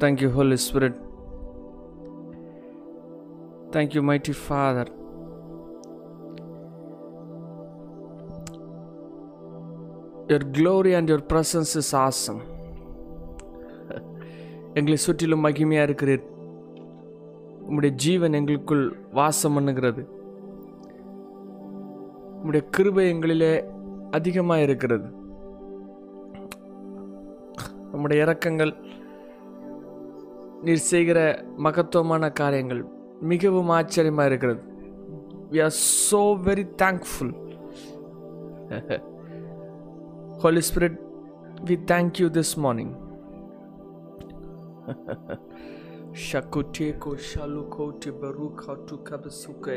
Thank you, Holy Spirit. Thank you, mighty Father. Your glory and your presence is awesome. எங்களை சுற்றிலும் மகிமையாக இருக்கிறீர் உம்முடைய ஜீவன் எங்களுக்குள் வாசம் பண்ணுகிறது உம்முடைய கிருபை எங்களிலே அதிகமாக இருக்கிறது நம்முடைய இறக்கங்கள் நீர் செய்கிற மகத்துவமான காரியங்கள் மிகவும் ஆச்சரியமாக இருக்கிறது we are so very thankful Holy Spirit, we thank you this morning. Shakuteko shaluko tiberuka tu kabasuke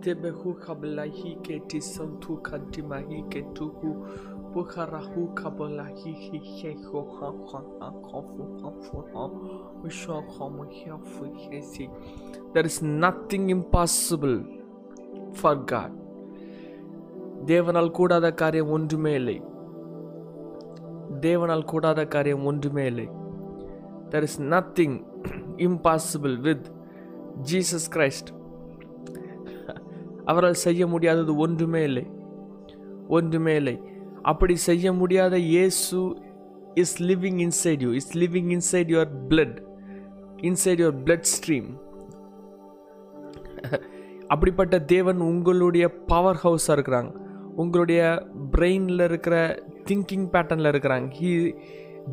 tebehu kablahi ke tisantu kantimahi ke There is nothing impossible for God. தேவனால் கூடாத காரியம் ஒன்றுமே இல்லை தேவனால் கூடாத காரியம் ஒன்றுமே இல்லை there is nothing impossible with Jesus Christ அவரால் செய்ய முடியாதது ஒன்றுமே இல்லை ஒன்றுமே இல்லை அப்படி செய்ய முடியாத Yesu is living inside you is living inside your blood inside your bloodstream அப்படிப்பட்ட தேவன் உங்களுடைய பவர் ஹவுஸாக இருக்கிறாங்க. உங்களுடைய பிரெயினில் இருக்கிற திங்கிங் பேட்டர்னில் இருக்கிறாங்க. He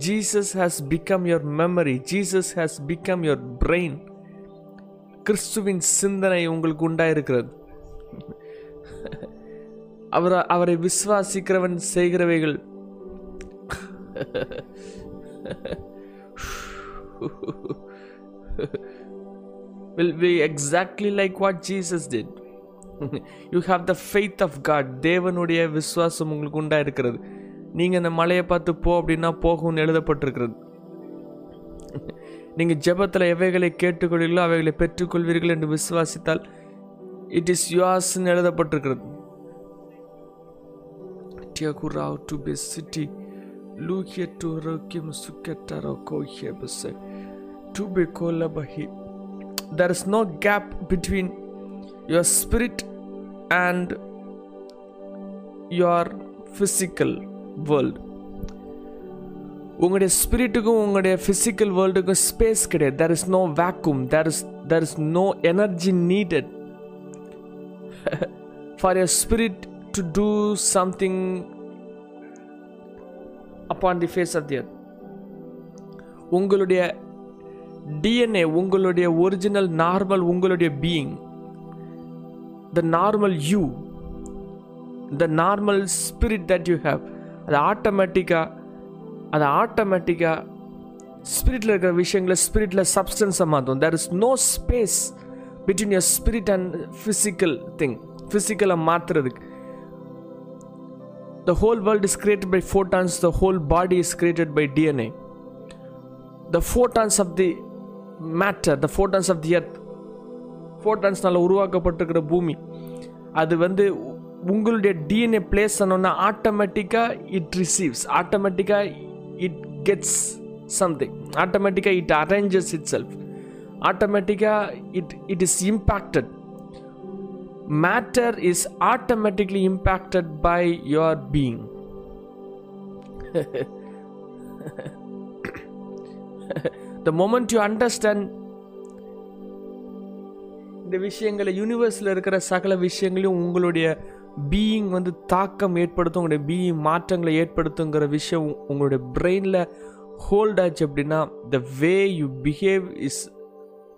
Jesus has become your memory Jesus has become your brain கிறிஸ்துவின் சிந்தனை உங்களுக்கு உண்டாயிருக்கிறது. அவர் அவரை விசுவாசிக்கிறவன் செய்கிறவைகள். Will be exactly like what Jesus did. You have the faith of God தேவனுடைய விசுவாசம் உங்களுக்கு உண்டா இருக்கிறது நீங்கள் இந்த மலையை பார்த்து போ அப்படின்னா போகும்னு எழுதப்பட்டிருக்கிறது. நீங்கள் ஜெபத்தில் எவைகளை கேட்டுக்கொள்வீர்களோ அவைகளை பெற்றுக்கொள்வீர்கள் என்று விசுவாசித்தால் இட் இஸ் யுவாஸ்ன்னு எழுதப்பட்டிருக்கிறது. Tiakurau to be city, Lukia to Rokim Suketaro Kohebase, to be Kolabahi. There is no gap between your spirit and your physical world உங்களுடைய ஸ்பிரிட்டுக்கும் உங்களுடைய ஃபிசிக்கல் வேர்ல்டுக்கும் ஸ்பேஸ் கிடையாது there is no vacuum there is there is no energy needed for your spirit to do something upon the face of the earth. உங்களுடைய DNA உங்களுடைய original normal உங்களுடைய being the normal you the normal spirit that you have அது ஆட்டோமேட்டிக்காக அது ஆட்டோமேட்டிக்காக ஸ்பிரிட்டில் இருக்கிற விஷயங்களை ஸ்பிரிட்டில் சப்ஸ்டன்ஸை மாற்றும். There is no space between your spirit and physical thing ஃபிசிக்கலை மாற்றுறதுக்கு The whole world is created by photons, the whole body is created by DNA. The photons of the matter, the photons of the earth, ஃபோட்டான்ஸ்னால் உருவாக்கப்பட்டிருக்கிற பூமி அது வந்து உங்களுடைய DNA place பண்ணோன்னா ஆட்டோமேட்டிக்காக it receives ஆட்டோமேட்டிக்காக it gets something ஆட்டோமேட்டிக்காக it arranges itself ஆட்டோமேட்டிக்காக it it is impacted matter is automatically impacted by your being. the moment you understand இந்த விஷயங்களை யூனிவர்ஸில் இருக்கிற சகல விஷயங்களையும் உங்களுடைய பீயிங் வந்து தாக்கம் ஏற்படுத்தும் உங்களுடைய பீயிங் மாற்றங்களை ஏற்படுத்துங்கிற விஷயம் உங்களுடைய பிரெயினில் ஹோல்ட் ஆச்சு அப்படின்னா the way you behave is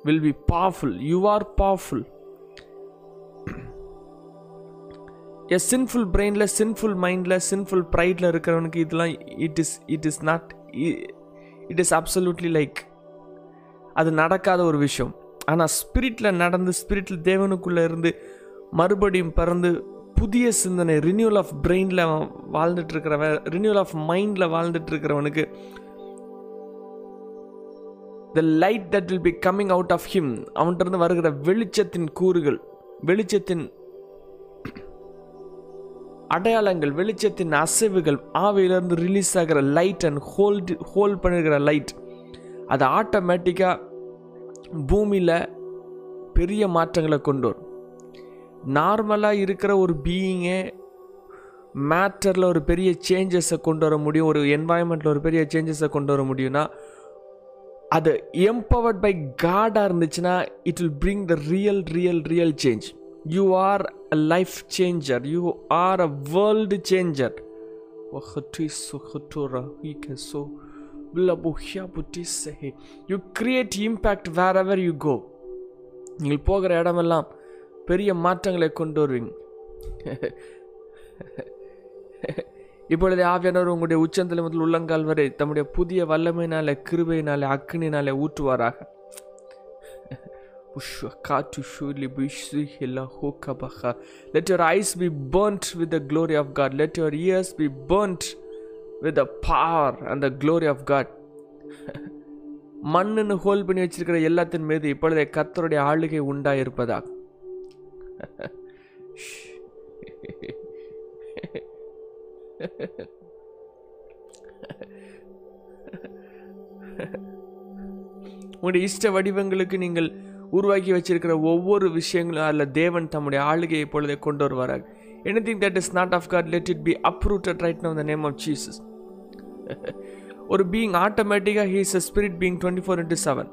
will be powerful you are powerful a sinful பிரெயினில் சின்ஃபுல் மைண்டில் சின்ஃபுல் ப்ரைடில் இருக்கிறவனுக்கு இதெல்லாம் it is it is not it is absolutely like அது நடக்காத ஒரு விஷயம். ஆனால் ஸ்பிரிட்டில் நடந்து ஸ்பிரிட்டில் தேவனுக்குள்ளே இருந்து மறுபடியும் பிறந்து புதிய சிந்தனை ரினியூவல் ஆஃப் பிரெயினில் வாழ்ந்துட்டு இருக்கிறவன் ரினியூவல் ஆஃப் மைண்டில் வாழ்ந்துட்டு இருக்கிறவனுக்கு the light that will be coming out of him அவன்கிட்ட இருந்து வருகிற வெளிச்சத்தின் கூறுகள் வெளிச்சத்தின் அடையாளங்கள் வெளிச்சத்தின் அசைவுகள் ஆவையிலிருந்து ரிலீஸ் ஆகிற லைட் அண்ட் ஹோல்டு ஹோல்ட் பண்ணிருக்கிற லைட் அது ஆட்டோமேட்டிக்காக பூமியில் பெரிய மாற்றங்களை கொண்டு வரும். நார்மலாக இருக்கிற ஒரு பீயிங்கே மேட்டரில் ஒரு பெரிய சேஞ்சஸை கொண்டு வர முடியும். ஒரு என்வாயன்மெண்ட்டில் ஒரு பெரிய சேஞ்சஸை கொண்டு வர முடியும்னா அது எம்பவர்ட் பை காடாக இருந்துச்சுன்னா it will bring the real real real change you are a life changer you are a world changer you create impact wherever you go நீங்கள் போகிற இடமெல்லாம் பெரிய மாற்றங்களை கொண்டு வருவீங்க. இப்பொழுது ஆவியானவர் உங்களுடைய உச்சந்தலை முதல் உள்ளங்கால் வரை தம்முடைய புதிய வல்லமையினாலே கிருபையினாலே அக்கினினாலே ஊற்றுவாராக. Let your eyes be burnt with the glory of God. Let your ears be burnt with the power and the glory of God. மண்ணுன்னு ஹோல் பண்ணி வச்சிருக்கிற எல்லாத்தின் மீது இப்பொழுதே கத்தருடைய ஆளுகை உண்டாயிருப்பதாக உங்களுடைய இஷ்ட வடிவங்களுக்கு நீங்கள் உருவாக்கி வச்சிருக்கிற ஒவ்வொரு விஷயங்களும் அதில் தேவன் தம்முடைய ஆளுகையை இப்பொழுதே கொண்டு வருவாராக. Anything that is not of God let it be uprooted right now the name of Jesus ஒரு பீயிங் ஆட்டோமேட்டிக்காக he is a spirit being twenty four into seven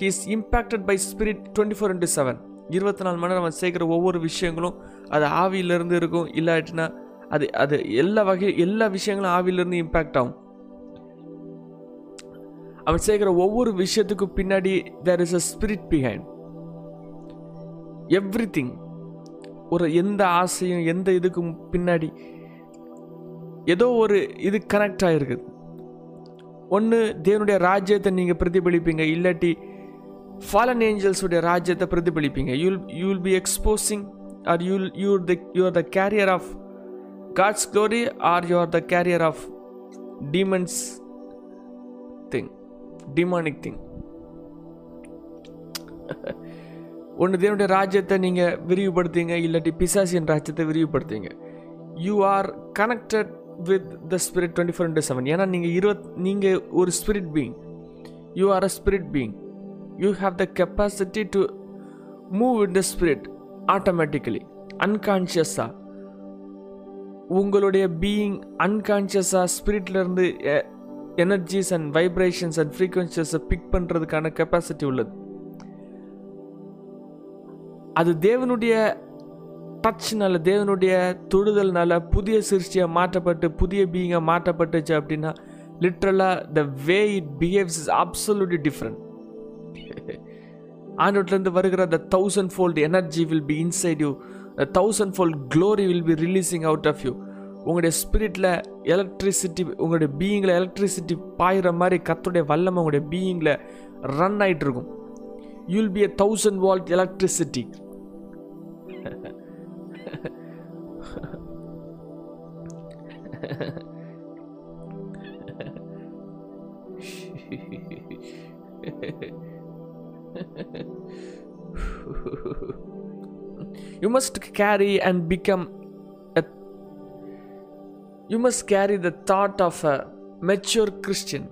he is impacted by spirit twenty four into seven இருபத்தி நாலு மணி நேரம் அவன் சேர்க்குற ஒவ்வொரு விஷயங்களும் அது ஆவியிலேருந்து இருக்கும். இல்லாட்டினா அது அது எல்லா வகை எல்லா விஷயங்களும் ஆவியிலேருந்து இம்பேக்ட் ஆகும். அவன் சேர்க்குற ஒவ்வொரு விஷயத்துக்கும் பின்னாடி there is a spirit behind everything ஒரு எந்த ஆசையும் எந்த இதுக்கும் பின்னாடி ஏதோ ஒரு இது கனெக்ட் ஆகிருக்குது ஒன்று தேவனுடைய ராஜ்யத்தை நீங்கள் பிரதிபலிப்பீங்க இல்லாட்டி ஃபாலன் ஏஞ்சல்ஸுடைய ராஜ்யத்தை பிரதிபலிப்பீங்க. You'll you will be exposing or you'll you the you're the carrier of God's glory or you're the carrier of demons demonic thing ஒன்று தேவனுடைய ராஜ்யத்தை நீங்கள் விரிவுபடுத்துங்க இல்லாட்டி பிசாசியன் ராஜ்யத்தை விரிவுபடுத்துங்க. You are connected with the spirit twenty four into seven ஏன்னா நீங்கள் இருபத் நீங்கள் ஒரு spirit being you are a spirit being you have the capacity to move in the spirit automatically அன்கான்ஷியஸாக உங்களுடைய பீயிங் அன்கான்ஷியஸாக ஸ்பிரிட்லேருந்து எனர்ஜிஸ் அண்ட் வைப்ரேஷன்ஸ் அண்ட் ஃப்ரீக்வன்சிஸை pick பண்ணுறதுக்கான கெப்பாசிட்டி உள்ளது. அது தேவனுடைய டச்னால தேவனுடைய தொடுதல்னால புதிய சிருஷ்டியாக மாற்றப்பட்டு புதிய பீயிங்காக மாற்றப்பட்டுச்சு அப்படின்னா லிட்ரலாக the way it behaves is absolutely different ஆண்டோட்லேருந்து வருகிற the thousand fold energy will be inside you the thousand fold glory will be releasing out of you உங்களுடைய ஸ்பிரிட்டில் எலக்ட்ரிசிட்டி உங்களுடைய பீயிங்கில் எலக்ட்ரிசிட்டி பாயிற மாதிரி கத்துடைய வல்லமை உங்களுடைய பீயிங்கில் ரன் ஆகிட்டு இருக்கும் you'll be a thousand volt electricity you must carry and become you must carry the thought of a mature Christian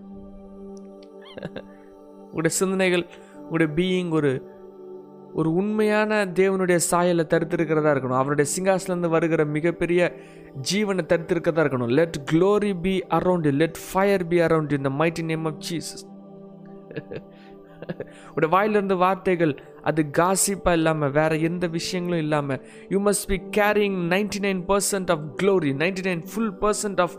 உங்களுடைய சிந்தனைகள் உங்களுடைய பீயிங் ஒரு ஒரு உண்மையான தேவனுடைய சாயலை தடுத்திருக்கிறதா இருக்கணும். அவருடைய சிங்காசிலேருந்து வருகிற மிகப்பெரிய ஜீவனை தடுத்திருக்கிறதா இருக்கணும். Let glory be around let fire be around in the mighty name of Jesus உடைய வாயிலிருந்து வார்த்தைகள் அது காசிப்பாக இல்லாமல் வேறு எந்த விஷயங்களும் இல்லாமல் you must be carrying ninety nine percent of glory ninety nine full percent of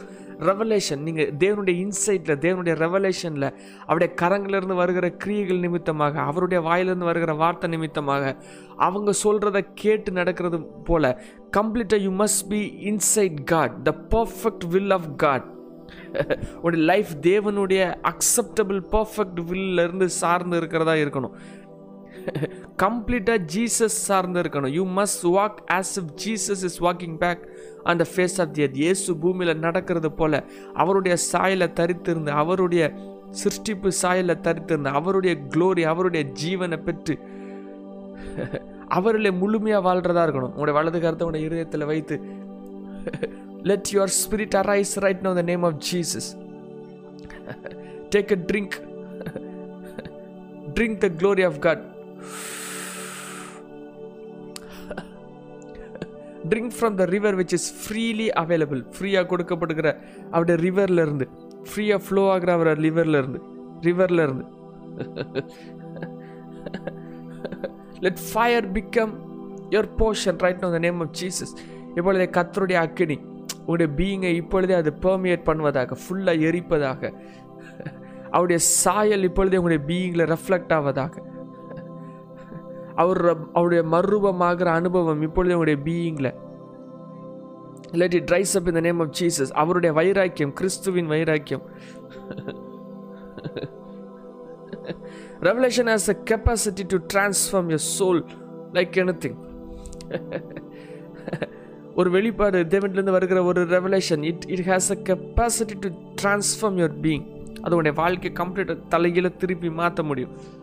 revelation நீங்கள் தேவனுடைய இன்சைட்டில் தேவனுடைய ரெவலேஷனில் அவருடைய கரங்களிலிருந்து வருகிற கிரியைகள் நிமித்தமாக அவருடைய வாயிலிருந்து வருகிற வார்த்தை நிமித்தமாக அவங்க சொல்கிறத கேட்டு நடக்கிறது போல் கம்ப்ளீட்டாக you must be inside God the perfect will of God உடைய லைஃப் தேவனுடைய அக்செப்டபிள் பர்ஃபெக்ட் இருந்து சார்ந்து இருக்கிறதா இருக்கணும். கம்ப்ளீட்டாக ஜீசஸ் சார்ந்து இருக்கணும். You must walk as if Jesus is walking back அந்த ஃபேஸ் ஆஃப் தி எர்த் இயேசு பூமியில் நடக்கிறது போல் அவருடைய சாயலை தரித்திருந்து அவருடைய சிருஷ்டிப்பு சாயில தரித்திருந்து அவருடைய க்ளோரி அவருடைய ஜீவனை பெற்று அவரில் முழுமையாக வாழ்கிறதா இருக்கணும். உங்களுடைய வலது கருத்தை உங்களுடைய இருதயத்தில் வைத்து let your spirit arise right now the name of Jesus take a drink drink the glory of God drink from the river which is freely available ஃப்ரீயாக கொடுக்கப்படுகிற அவருடைய ரிவர்லேருந்து ஃப்ரீயாக ஃப்ளோ ஆகிற அவரோட லிவரில் ரிவர்லேருந்து let fire become your portion right now the name of Jesus இப்பொழுதே கத்தருடைய அக்கினி உங்களுடைய பீயிங்கை இப்பொழுதே அது பெர்மியேட் பண்ணுவதாக ஃபுல்லாக எரிப்பதாக அவருடைய சாயல் இப்பொழுதே உங்களுடைய பீயிங்கில் ரெஃப்ளெக்ட் ஆவதாக. அவர் அவருடைய மறுரூபமாகிற அனுபவம் இப்பொழுது அவருடைய பீயிங்கில் இல்லாட்டி ட்ரைஸ் அப் இந்த நேம் ஆஃப் ஜீசஸ் அவருடைய வைராக்கியம் கிறிஸ்துவின் வைராக்கியம். Revelation a capacity to transform your soul like anything ஒரு வெளிப்பாடு தேவன்லேருந்து வருகிற ஒரு revelation it it has a capacity to transform your being அது உடைய வாழ்க்கையை கம்ப்ளீட்டாக தலைகீழ திருப்பி மாற்ற முடியும்.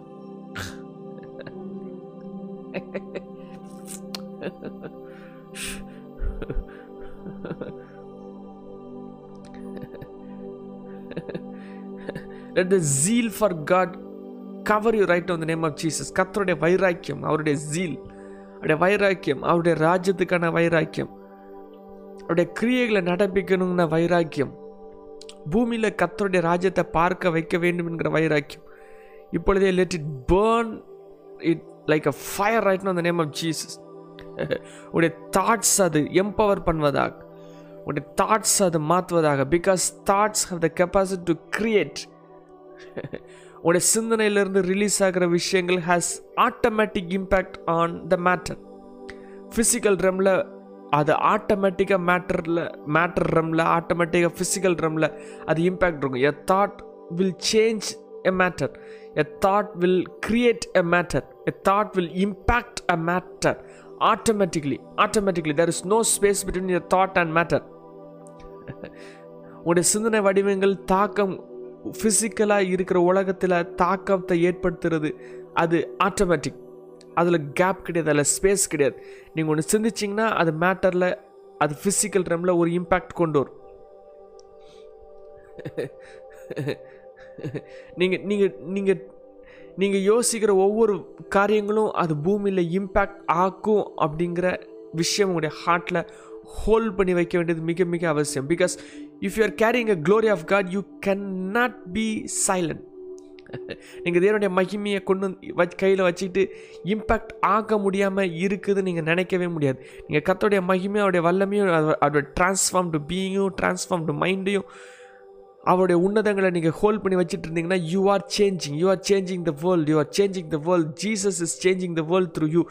Let the zeal for God cover you right on the name of Jesus கத்தருடைய வைராக்கியம் அவருடைய ஜீல் அவருடைய வைராக்கியம் அவருடைய ராஜ்யத்துக்கான வைராக்கியம் அவருடைய கிரியைகளை நடப்பிக்கணுங்கிற வைராக்கியம் பூமியில் கத்தருடைய ராஜ்யத்தை பார்க்க வைக்க வேண்டும் என்கிற வைராக்கியம் இப்பொழுதே let it burn it like a fire right அந்த நேம் ஆஃப் ஜீசஸ் உடைய தாட்ஸ் அது எம்பவர் பண்ணுவதாக உடைய தாட்ஸ் அது மாற்றுவதாக because thoughts have the capacity to create உடைய சிந்தனையிலிருந்து ரிலீஸ் ஆகிற விஷயங்கள் has automatic impact on the matter physical ரம்மில் அது ஆட்டோமேட்டிக்காக மேட்டரில் மேட்டர் ரம்மில் ஆட்டோமேட்டிக்காக ஃபிசிக்கல் ரம்மில் அது இம்பேக்ட் இருக்கும். A thought will change a matter a thought will create a matter a thought will impact a matter automatically automatically there is no space between your thought and matter உடைய சிந்தனை வடிவங்கள் தாக்கம் ஃபிசிக்கலாக இருக்கிற உலகத்தில் தாக்கத்தை ஏற்படுத்துறது அது ஆட்டோமேட்டிக் அதில் கேப் கிடையாது அதில் ஸ்பேஸ் கிடையாது. நீங்கள் ஒன்று சிந்திச்சிங்கன்னா அது மேட்டரில் அது ஃபிசிக்கல் ரம்மில் ஒரு இம்பேக்ட் கொண்டு வரும். நீங்கள் நீங்கள் நீங்கள் நீங்கள் யோசிக்கிற ஒவ்வொரு காரியங்களும் அது பூமியில் இம்பேக்ட் ஆக்கும் அப்படிங்கிற விஷயம் உங்களுடைய ஹார்ட்டில் ஹோல்ட் பண்ணி வைக்க வேண்டியது மிக மிக அவசியம். Because if you are carrying a glory of God you can not be silent நீங்கள் தேவனுடைய மகிமையை கொண்டு வச் கையில் வச்சுக்கிட்டு இம்பேக்ட் ஆக்க முடியாமல் இருக்குதுன்னு நீங்கள் நினைக்கவே முடியாது. நீங்கள் கத்தோடைய மகிமையும் அவருடைய வல்லமையும் அவருடைய டிரான்ஸ்ஃபார்ம்டு பீயிங்கும் டிரான்ஸ்ஃபார்ம்டு மைண்டையும் அவருடைய உன்னதங்களை நீங்கள் ஹோல்ட் பண்ணி வச்சுட்டு இருந்தீங்கன்னா you are changing you are changing the world you are changing the world Jesus is changing the world through you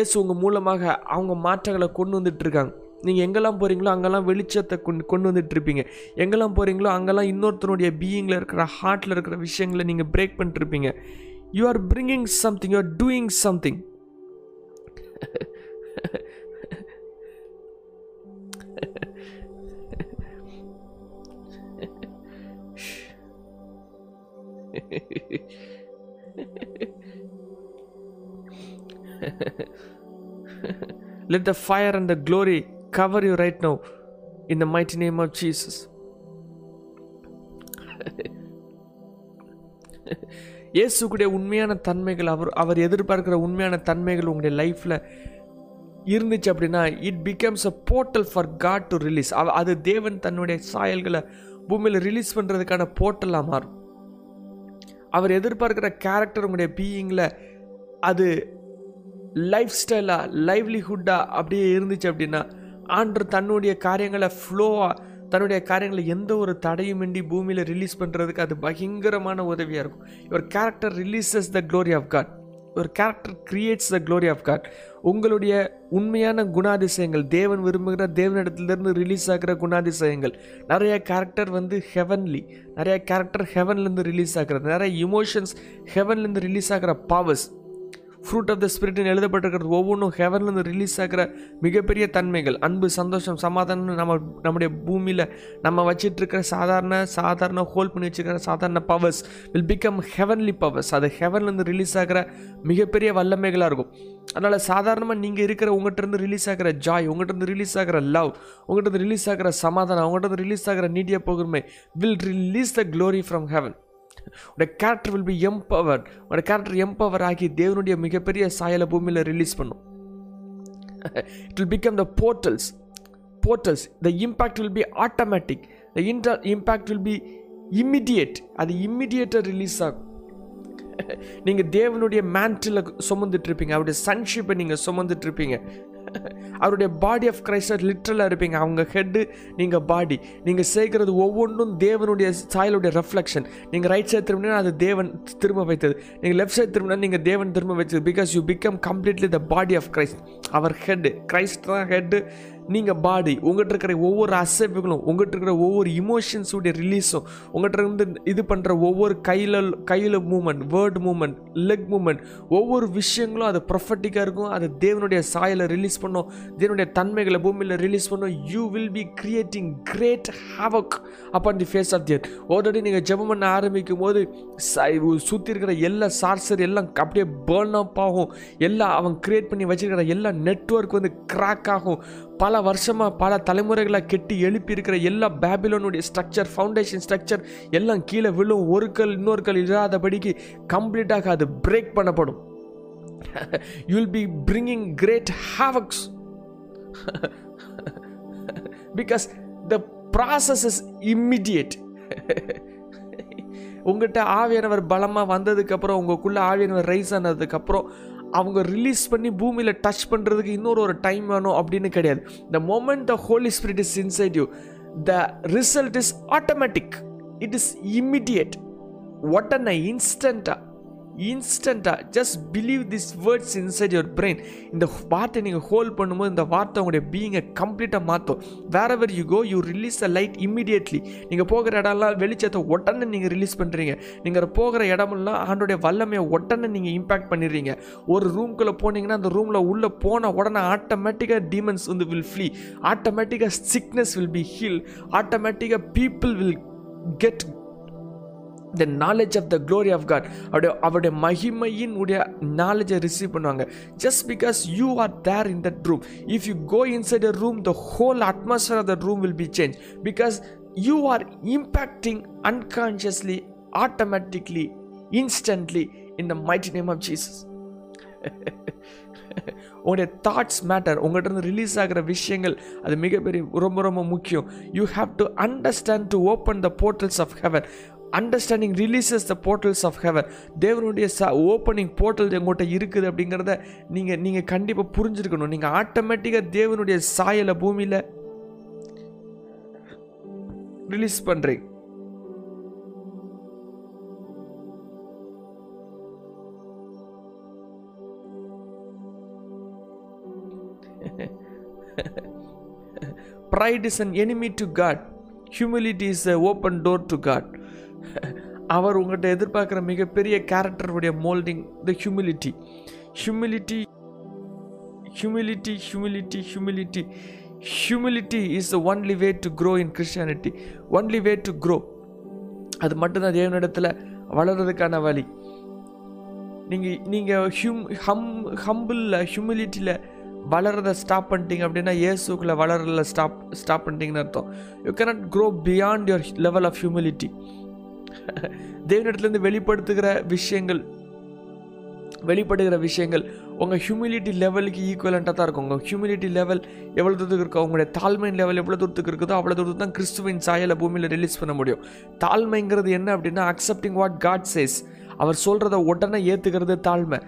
ஏசு உங்கள் மூலமாக அவங்க மாற்றங்களை கொண்டு வந்துட்டு இருக்காங்க. நீங்கள் எங்கெல்லாம் போகிறீங்களோ அங்கெல்லாம் வெளிச்சத்தை கொண்டு கொண்டு வந்துட்டு இருப்பீங்க எங்கெல்லாம் போகிறீங்களோ அங்கெல்லாம் இன்னொருத்தனுடைய பீயிங்கில் இருக்கிற ஹார்ட்டில் இருக்கிற விஷயங்களை நீங்கள் break பண்ணிட்டுருப்பீங்க. You are bringing something you are doing something Let the fire and the glory cover you right now in the mighty name of Jesus. இயேசுக்குடைய உண்மையான தன்மைகள் அவர் அவர் எதிர்பார்க்கிற உண்மையான தன்மைகள் உங்களுடைய லைஃப்பில் இருந்துச்சு அப்படின்னா it becomes a portal for God to release அது தேவன் தன்னுடைய சாயல்களை பூமியில் ரிலீஸ் பண்ணுறதுக்கான போர்ட்டலாக மாறும் அவர் எதிர்பார்க்கிற கேரக்டர் உங்களுடைய பீயிங்கில் அது லைஃப் ஸ்டைலாக லைவ்லிஹுட்டாக அப்படியே இருந்துச்சு அப்படின்னா ஆண்டு தன்னுடைய காரியங்களை ஃப்ளோவாக தன்னுடைய காரியங்களை எந்த ஒரு தடையுமின்றி பூமியில் ரிலீஸ் பண்ணுறதுக்கு அது பயங்கரமான உதவியாக இருக்கும். Your character releases the glory of God ஒரு character creates the glory of God உங்களுடைய உண்மையான குணாதிசயங்கள் தேவன் விரும்புகிற தேவனிடத்துலேருந்து ரிலீஸ் ஆகிற குணாதிசயங்கள் நிறைய கேரக்டர் வந்து ஹெவன்லி நிறைய கேரக்டர் ஹெவன்லேருந்து ரிலீஸ் ஆகிறது நிறைய இமோஷன்ஸ் ஹெவன்லேருந்து ரிலீஸ் ஆகிற பவர்ஸ் ஃப்ரூட் ஆஃப் த ஸ்பிரிட்னு எழுதப்பட்டிருக்கிறது. ஒவ்வொன்றும் ஹெவன்லேருந்து ரிலீஸ் ஆகிற மிகப்பெரிய தன்மைகள். அன்பு சந்தோஷம் சமாதானம் நம்ம நம்முடைய பூமியில் நம்ம வச்சிட்ருக்கிற சாதாரண சாதாரண ஹோல் பண்ணி வச்சுருக்கிற சாதாரண powers will become heavenly powers அது ஹெவன்லேருந்து ரிலீஸ் ஆகிற மிகப்பெரிய வல்லமைகளாக இருக்கும். அதனால் சாதாரணமாக நீங்கள் இருக்கிற உங்கள்கிட்ட ரிலீஸ் ஆகிற ஜாய் உங்கள்கிட்ட ரிலீஸ் ஆகிற லவ் உங்கள்கிட்ட ரிலீஸ் ஆகிற சமாதானம் உங்கள்கிட்ட ரிலீஸ் ஆகிற நீடிய பொறுமை will release the glory from heaven உடைய கேரக்டர் வில் பி எம்பவர் உடைய கேரக்டர் எம்பவர் ஆகி தேவனுடைய மிகப்பெரிய சாயலை பூமியில் ரிலீஸ் பண்ணும். It will become the portals portals the impact will be automatic the inter impact will be immediate அது இம்மிடியேட்டாக ரிலீஸ் ஆகும். நீங்கள் தேவனுடைய மேண்டில் சுமந்துட்டு இருப்பீங்க. அவருடைய சன்ஷிப்பை நீங்கள் சுமந்துட்டு இருப்பீங்க. அவருடைய பாடி ஆஃப் கிரைஸ்டர் லிட்ரலாக இருப்பீங்க. அவங்க ஹெட்டு நீங்கள் பாடி நீங்கள் சேர்க்கிறது ஒவ்வொன்றும் தேவனுடைய சாயலுடைய ரெஃப்ளெக்ஷன் நீங்கள் ரைட் சைடு திரும்பினா அது தேவன் திரும்ப வைத்தது. நீங்கள் லெஃப்ட் சைடு திரும்பினா நீங்கள் தேவன் திரும்ப வச்சது because you become completely the body of Christ our head Christ தான் ஹெட்டு நீங்கள் பாடி உங்கள்கிட்ட இருக்கிற ஒவ்வொரு அசைப்புகளும் உங்கள்கிட்ட இருக்கிற ஒவ்வொரு இமோஷன்ஸுடைய ரிலீஸும் உங்கள்கிட்ட இருந்து இது பண்ணுற ஒவ்வொரு கையில் கையில் moment word moment leg moment ஒவ்வொரு விஷயங்களும் அது ப்ரொஃபட்டிக்காக இருக்கும். அது தேவனுடைய சாயலை ரிலீஸ் பண்ணும். தேவனுடைய தன்மைகளை பூமியில் ரிலீஸ் பண்ணும். You will be creating great havoc upon the face of their already நீங்கள் ஜெபம் பண்ண ஆரம்பிக்கும் போது சுற்றி இருக்கிற எல்லா சார்சர் எல்லாம் அப்படியே பேர்ன் அப் ஆகும். எல்லாம் அவன் கிரியேட் பண்ணி வச்சிருக்கிற எல்லா நெட்ஒர்க் வந்து கிராக் ஆகும். பல வருஷமாக பல தலைமுறைகளாக கெட்டி எழுப்பி இருக்கிற எல்லா பேபிலோனுடைய ஸ்ட்ரக்சர் ஃபவுண்டேஷன் ஸ்ட்ரக்சர் எல்லாம் கீழே விழும் ஒரு கல் இன்னொரு கல் இல்லாதபடிக்கு கம்ப்ளீட்டாக அது பிரேக் பண்ணப்படும். You'll be bringing great havocs because the process is immediate உங்கள்கிட்ட ஆவியானவர் பலமாக வந்ததுக்கப்புறம் உங்களுக்குள்ளே ஆவியானவர் ரைஸ் ஆனதுக்கப்புறம் அவங்க ரிலீஸ் பண்ணி பூமியில் டச் பண்ணுறதுக்கு இன்னொரு ஒரு டைம் வேணும் அப்படின்னு கிடையாது. The moment the Holy Spirit is inside you the result is automatic it is immediate உடனே இன்ஸ்டண்ட்டாக இன்ஸ்டண்ட்டாக just believe this words inside your brain இந்த வார்த்தை நீங்கள் ஹோல்ட் பண்ணும்போது இந்த வார்த்தை உங்களுடைய பீயிங்கை கம்ப்ளீட்டாக மாற்றும் wherever you go you release a light immediately நீங்கள் போகிற இடம்லாம் வெளிச்சத்தை உடனே நீங்கள் ரிலீஸ் பண்ணுறீங்க நீங்கள் போகிற இடமெல்லாம் ஆண்டோடைய வல்லமையை உடனே நீங்கள் இம்பேக்ட் பண்ணிடுறீங்க. ஒரு ரூம்குள்ளே போனீங்கன்னா அந்த ரூமில் உள்ளே போன உடனே ஆட்டோமேட்டிக்காக டீமன்ஸ் வந்து வில் ஃப்ளீ ஆட்டோமேட்டிக்காக சிக்னஸ் வில் பி ஹீல் ஆட்டோமேட்டிக்காக people will get the knowledge of the glory of God அவருடைய அவருடைய மகிமையின் உடைய நாலேஜை ரிசீவ் பண்ணுவாங்க. Just because you are there in that room if you go inside a room the whole atmosphere of that room will be change because you are impacting unconsciously automatically instantly in the mighty name of Jesus உங்களுடைய thoughts matter உங்கள்கிட்ட இருந்து release ஆகிற விஷயங்கள் அது மிகப்பெரிய ரொம்ப ரொம்ப முக்கியம். You have to understand to open the portals of heaven understanding releases the portals of heaven தேவனுடைய ச ஓப்பனிங் போர்ட்டல் எங்கள்கிட்ட இருக்குது அப்படிங்கிறத நீங்கள் நீங்கள் கண்டிப்பாக புரிஞ்சிருக்கணும். நீங்கள் ஆட்டோமேட்டிக்காக தேவனுடைய சாயலை பூமியில் ரிலீஸ் பண்ணுறீங்க pride is an enemy to God humility is a open door to God அவர் உங்கள்கிட்ட எதிர்பார்க்குற மிகப்பெரிய கேரக்டருடைய moulding the humility humility humility humility humility humility is the only way to grow in Christianity only way to grow அது மட்டும்தான் தேவனிடத்தில் வளர்கிறதுக்கான வழி. நீங்கள் நீங்கள் ஹியூம் ஹம் ஹம்பிளில் ஹியூமிலிட்டியில் வளர்றதை ஸ்டாப் பண்ணிட்டீங்க அப்படின்னா இயேசுக்குள்ளே வளரல ஸ்டாப் ஸ்டாப் பண்ணிட்டீங்கன்னு அர்த்தம். You cannot grow beyond your level of humility தேவனிடத்துலேருந்து வெளிப்படுத்துகிற விஷயங்கள் வெளிப்படுகிற விஷயங்கள் உங்கள் ஹியூமிலிட்டி லெவலுக்கு ஈக்குவலண்ட்டாக தான் இருக்கும். உங்கள் ஹியூமிலிட்டி லெவல் எவ்வளோ தூரத்துக்கு இருக்கோ உங்களுடைய தாழ்மையின் லெவல் எவ்வளோ தூரத்துக்கு இருக்குதோ அவ்வளோ தூரத்துக்கு தான் கிறிஸ்துவின் சாயலை பூமியில் ரிலீஸ் பண்ண முடியும். தாழ்மைங்கிறது என்ன அப்படின்னா அக்செப்டிங் வாட் காட் சேஸ் அவர் சொல்கிறத உடனே ஏற்றுக்கிறது தாழ்மை.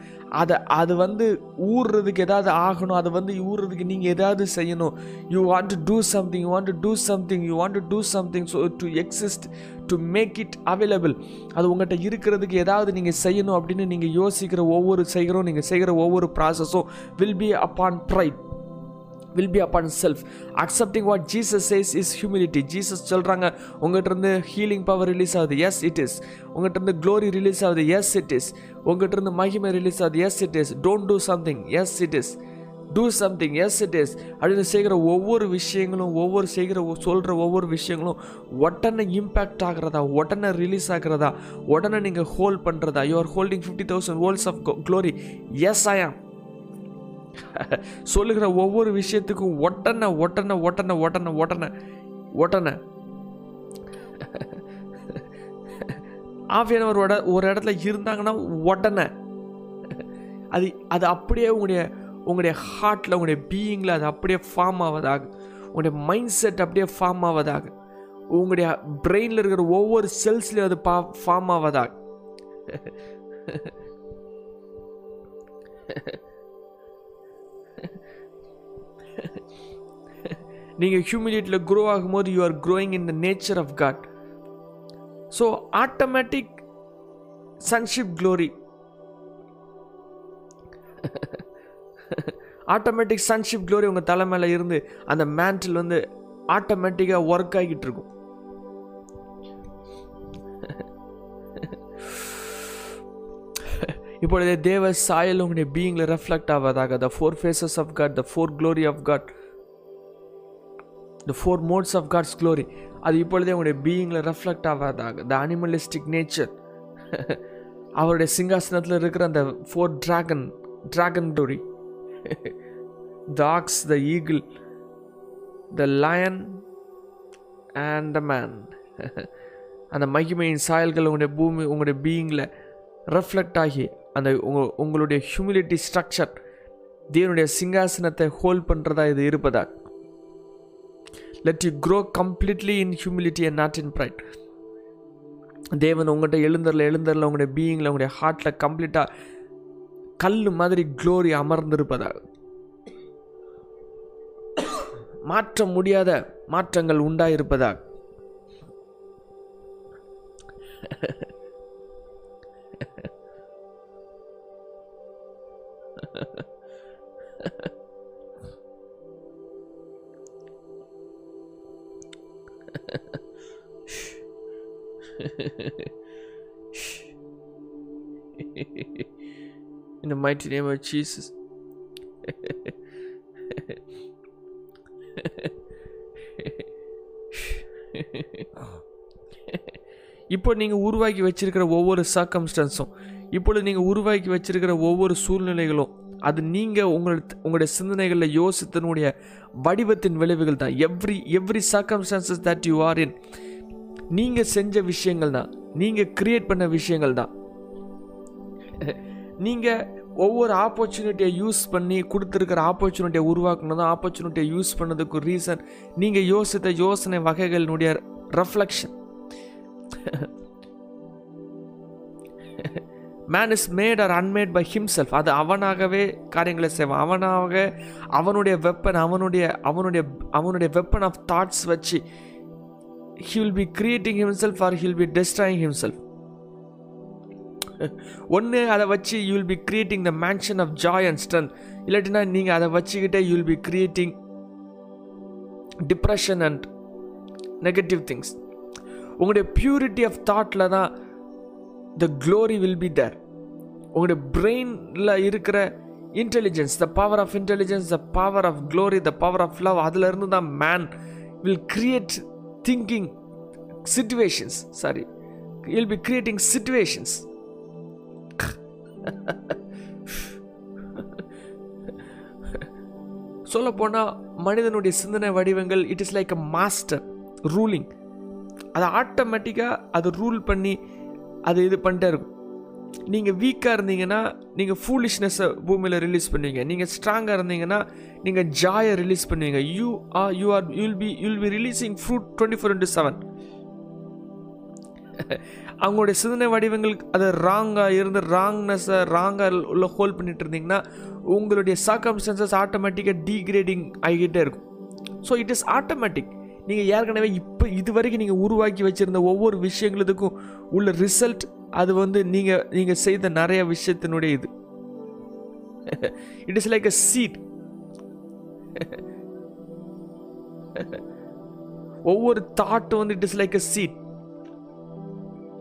அதை அது வந்து ஊறுறதுக்கு ஏதாவது ஆகணும் அதை வந்து ஊறுறதுக்கு நீங்கள் ஏதாவது செய்யணும். You want to do something you want to do something you want to do something so to exist to make it available அது உங்கள்கிட்ட இருக்கிறதுக்கு ஏதாவது நீங்கள் செய்யணும் அப்படின்னு நீங்கள் யோசிக்கிற ஒவ்வொரு செய்கிறோம் நீங்கள் செய்கிற ஒவ்வொரு ப்ராசஸும் will be upon pride will be upon self accepting what Jesus says is humility Jesus சொல்கிறாங்க உங்கள்கிட்ட இருந்து ஹீலிங் பவர் ரிலீஸ் ஆகுது. எஸ் இட் இஸ் உங்கள்கிட்ட இருந்து க்ளோரி ரிலீஸ் ஆகுது. எஸ் இட் இஸ் உங்கள்கிட்ட இருந்து மகிமை ரிலீஸ் ஆகுது. Yes it is don't do something yes it is do something yes it is அப்படின்னு செய்கிற ஒவ்வொரு விஷயங்களும் ஒவ்வொரு செய்கிற சொல்கிற ஒவ்வொரு விஷயங்களும் உடனே இம்பேக்ட் ஆகிறதா உடனே ரிலீஸ் ஆகிறதா உடனே நீங்கள் ஹோல்ட் பண்ணுறதா you are holding fifty thousand volts of glory yes I am சொல்லுகிற ஒவ்வொரு விஷயத்துக்கும் ஒட்டனை ஒட்டனை ஒட்டனை ஒட்டனை ஒட்டனை ஒட்டனை ஆஃபியானவர் ஒரு இடத்துல இருந்தாங்கன்னா உடனே. அது அது அப்படியே உங்களுடைய உங்களுடைய ஹார்ட்டில் உங்களுடைய பீயிங்கில் அது அப்படியே ஃபார்ம் ஆவதாக. உங்களுடைய மைண்ட் செட் அப்படியே ஃபார்ம் ஆவதாக. உங்களுடைய பிரெயினில் இருக்கிற ஒவ்வொரு செல்ஸ்லையும் அது பா ஃபார்ம் ஆவதாக. நீங்கள் ஹியூமிலிட்டியில் க்ரோ ஆகும்போது you are growing in the nature of God so automatic sonship glory automatic sonship glory உங்கள் தலை மேலே இருந்து அந்த மேண்டில் வந்து ஆட்டோமேட்டிக்காக ஒர்க் ஆகிட்டு இருக்கும். இப்பொழுது தேவ சாயல் உங்களுடைய பீயிங்கில் reflect ஆவதாக. The four faces of God the four glory of God the four modes of God's glory அது இப்பொழுதே உங்களுடைய பீயிங்கில் ரெஃப்ளெக்ட் ஆவதாக. த அனிமலிஸ்டிக் நேச்சர் அவருடைய சிங்காசனத்தில் இருக்கிற அந்த four dragon dragon glory the the eagle the lion and the man அந்த மகிமையின் சாயல்கள் உங்களுடைய பூமி உங்களுடைய பீயிங்கில் ரெஃப்ளெக்ட் ஆகி அந்த உங்க உங்களுடைய ஹியூமிலிட்டி ஸ்ட்ரக்சர் தேவனுடைய சிங்காசனத்தை ஹோல்ட் பண்ணுறதா இது இருப்பதா let you grow completely in humility and not in pride தேவன் உங்கள்கிட்ட எழுந்தரில் எழுந்தரில் உங்களுடைய பீயிங்கில் உங்களுடைய ஹார்ட்டில் கம்ப்ளீட்டாக கல் மாதிரி க்ளோரி அமர்ந்திருப்பதாக மாற்ற முடியாத மாற்றங்கள் உண்டாயிருப்பதாக mighty name of Jesus. இப்போ நீங்கள் உருவாக்கி வச்சிருக்கிற ஒவ்வொரு சர்க்கம்ஸ்டன்ஸும் இப்பொழுது நீங்கள் உருவாக்கி வச்சிருக்கிற ஒவ்வொரு சூழ்நிலைகளும் அது நீங்கள் உங்களோட உங்களுடைய சிந்தனைகளில் யோசித்தனுடைய வடிவத்தின் விளைவுகள் தான். Every every circumstances that you are in நீங்கள் செஞ்ச விஷயங்கள் தான். நீங்கள் கிரியேட் பண்ண விஷயங்கள் தான். நீங்கள் ஒவ்வொரு ஆப்பர்ச்சுனிட்டியை யூஸ் பண்ணி கொடுத்துருக்கிற ஆப்பர்ச்சுனிட்டியை உருவாக்கணும் ஆப்பர்ச்சுனிட்டியை யூஸ் பண்ணதுக்கு ரீசன் நீங்கள் யோசித்த யோசனை வகைகளினுடைய reflection man is made or unmade by himself அது அவனாகவே காரியங்களை செய்வான். அவனாக அவனுடைய வெப்பன் அவனுடைய அவனுடைய அவனுடைய வெப்பன் ஆஃப் தாட்ஸ் வச்சு he will be creating himself or he'll be destroying himself ஒன்று அதை வச்சு you will be creating the mansion of joy and strength இல்லாட்டினா நீங்கள் அதை வச்சுக்கிட்டே you will be creating depression and negative things உங்களுடைய purity of தாட்டில் தான் the glory will be there உங்களுடைய பிரெயினில் இருக்கிற intelligence the power of intelligence the power of glory the power of love அதிலிருந்து தான் man will create thinking situations sorry will be creating situations சொல்ல போனால் மனிதனுடைய சிந்தனை வடிவங்கள் it is like a master ruling அதை ஆட்டோமேட்டிக்காக அதை ரூல் பண்ணி அது இது பண்ணிட்டே இருக்கும். நீங்கள் வீக்காக இருந்தீங்கன்னா நீங்கள் ஃபூலிஷ்னஸை பூமியில் ரிலீஸ் பண்ணுவீங்க. நீங்கள் ஸ்ட்ராங்காக இருந்தீங்கன்னா நீங்கள் ஜாயை ரிலீஸ் பண்ணுவீங்க. You are you are you'll be you'll be releasing fruit twenty four into seven அவங்களுடைய சிந்தனை வடிவங்களுக்கு அது ராங்காக இருந்து ராங்னஸை ராங்காக உள்ள ஹோல்ட் பண்ணிட்டு இருந்தீங்கன்னா உங்களுடைய சர்க்கம்ஸ்டன்சஸ் ஆட்டோமேட்டிக்காக டீக்ரேடிங் ஆகிக்கிட்டே இருக்கும். ஸோ இட் இஸ் ஆட்டோமேட்டிக் நீங்கள் ஏற்கனவே இப்போ இது வரைக்கும் நீங்கள் உருவாக்கி வச்சுருந்த ஒவ்வொரு விஷயங்களுக்கும் உள்ள ரிசல்ட் அது வந்து நீங்கள் நீங்கள் செய்த நிறைய விஷயத்தினுடைய இது. It is like a seed ஒவ்வொரு தாட்டும் வந்து it is like a seed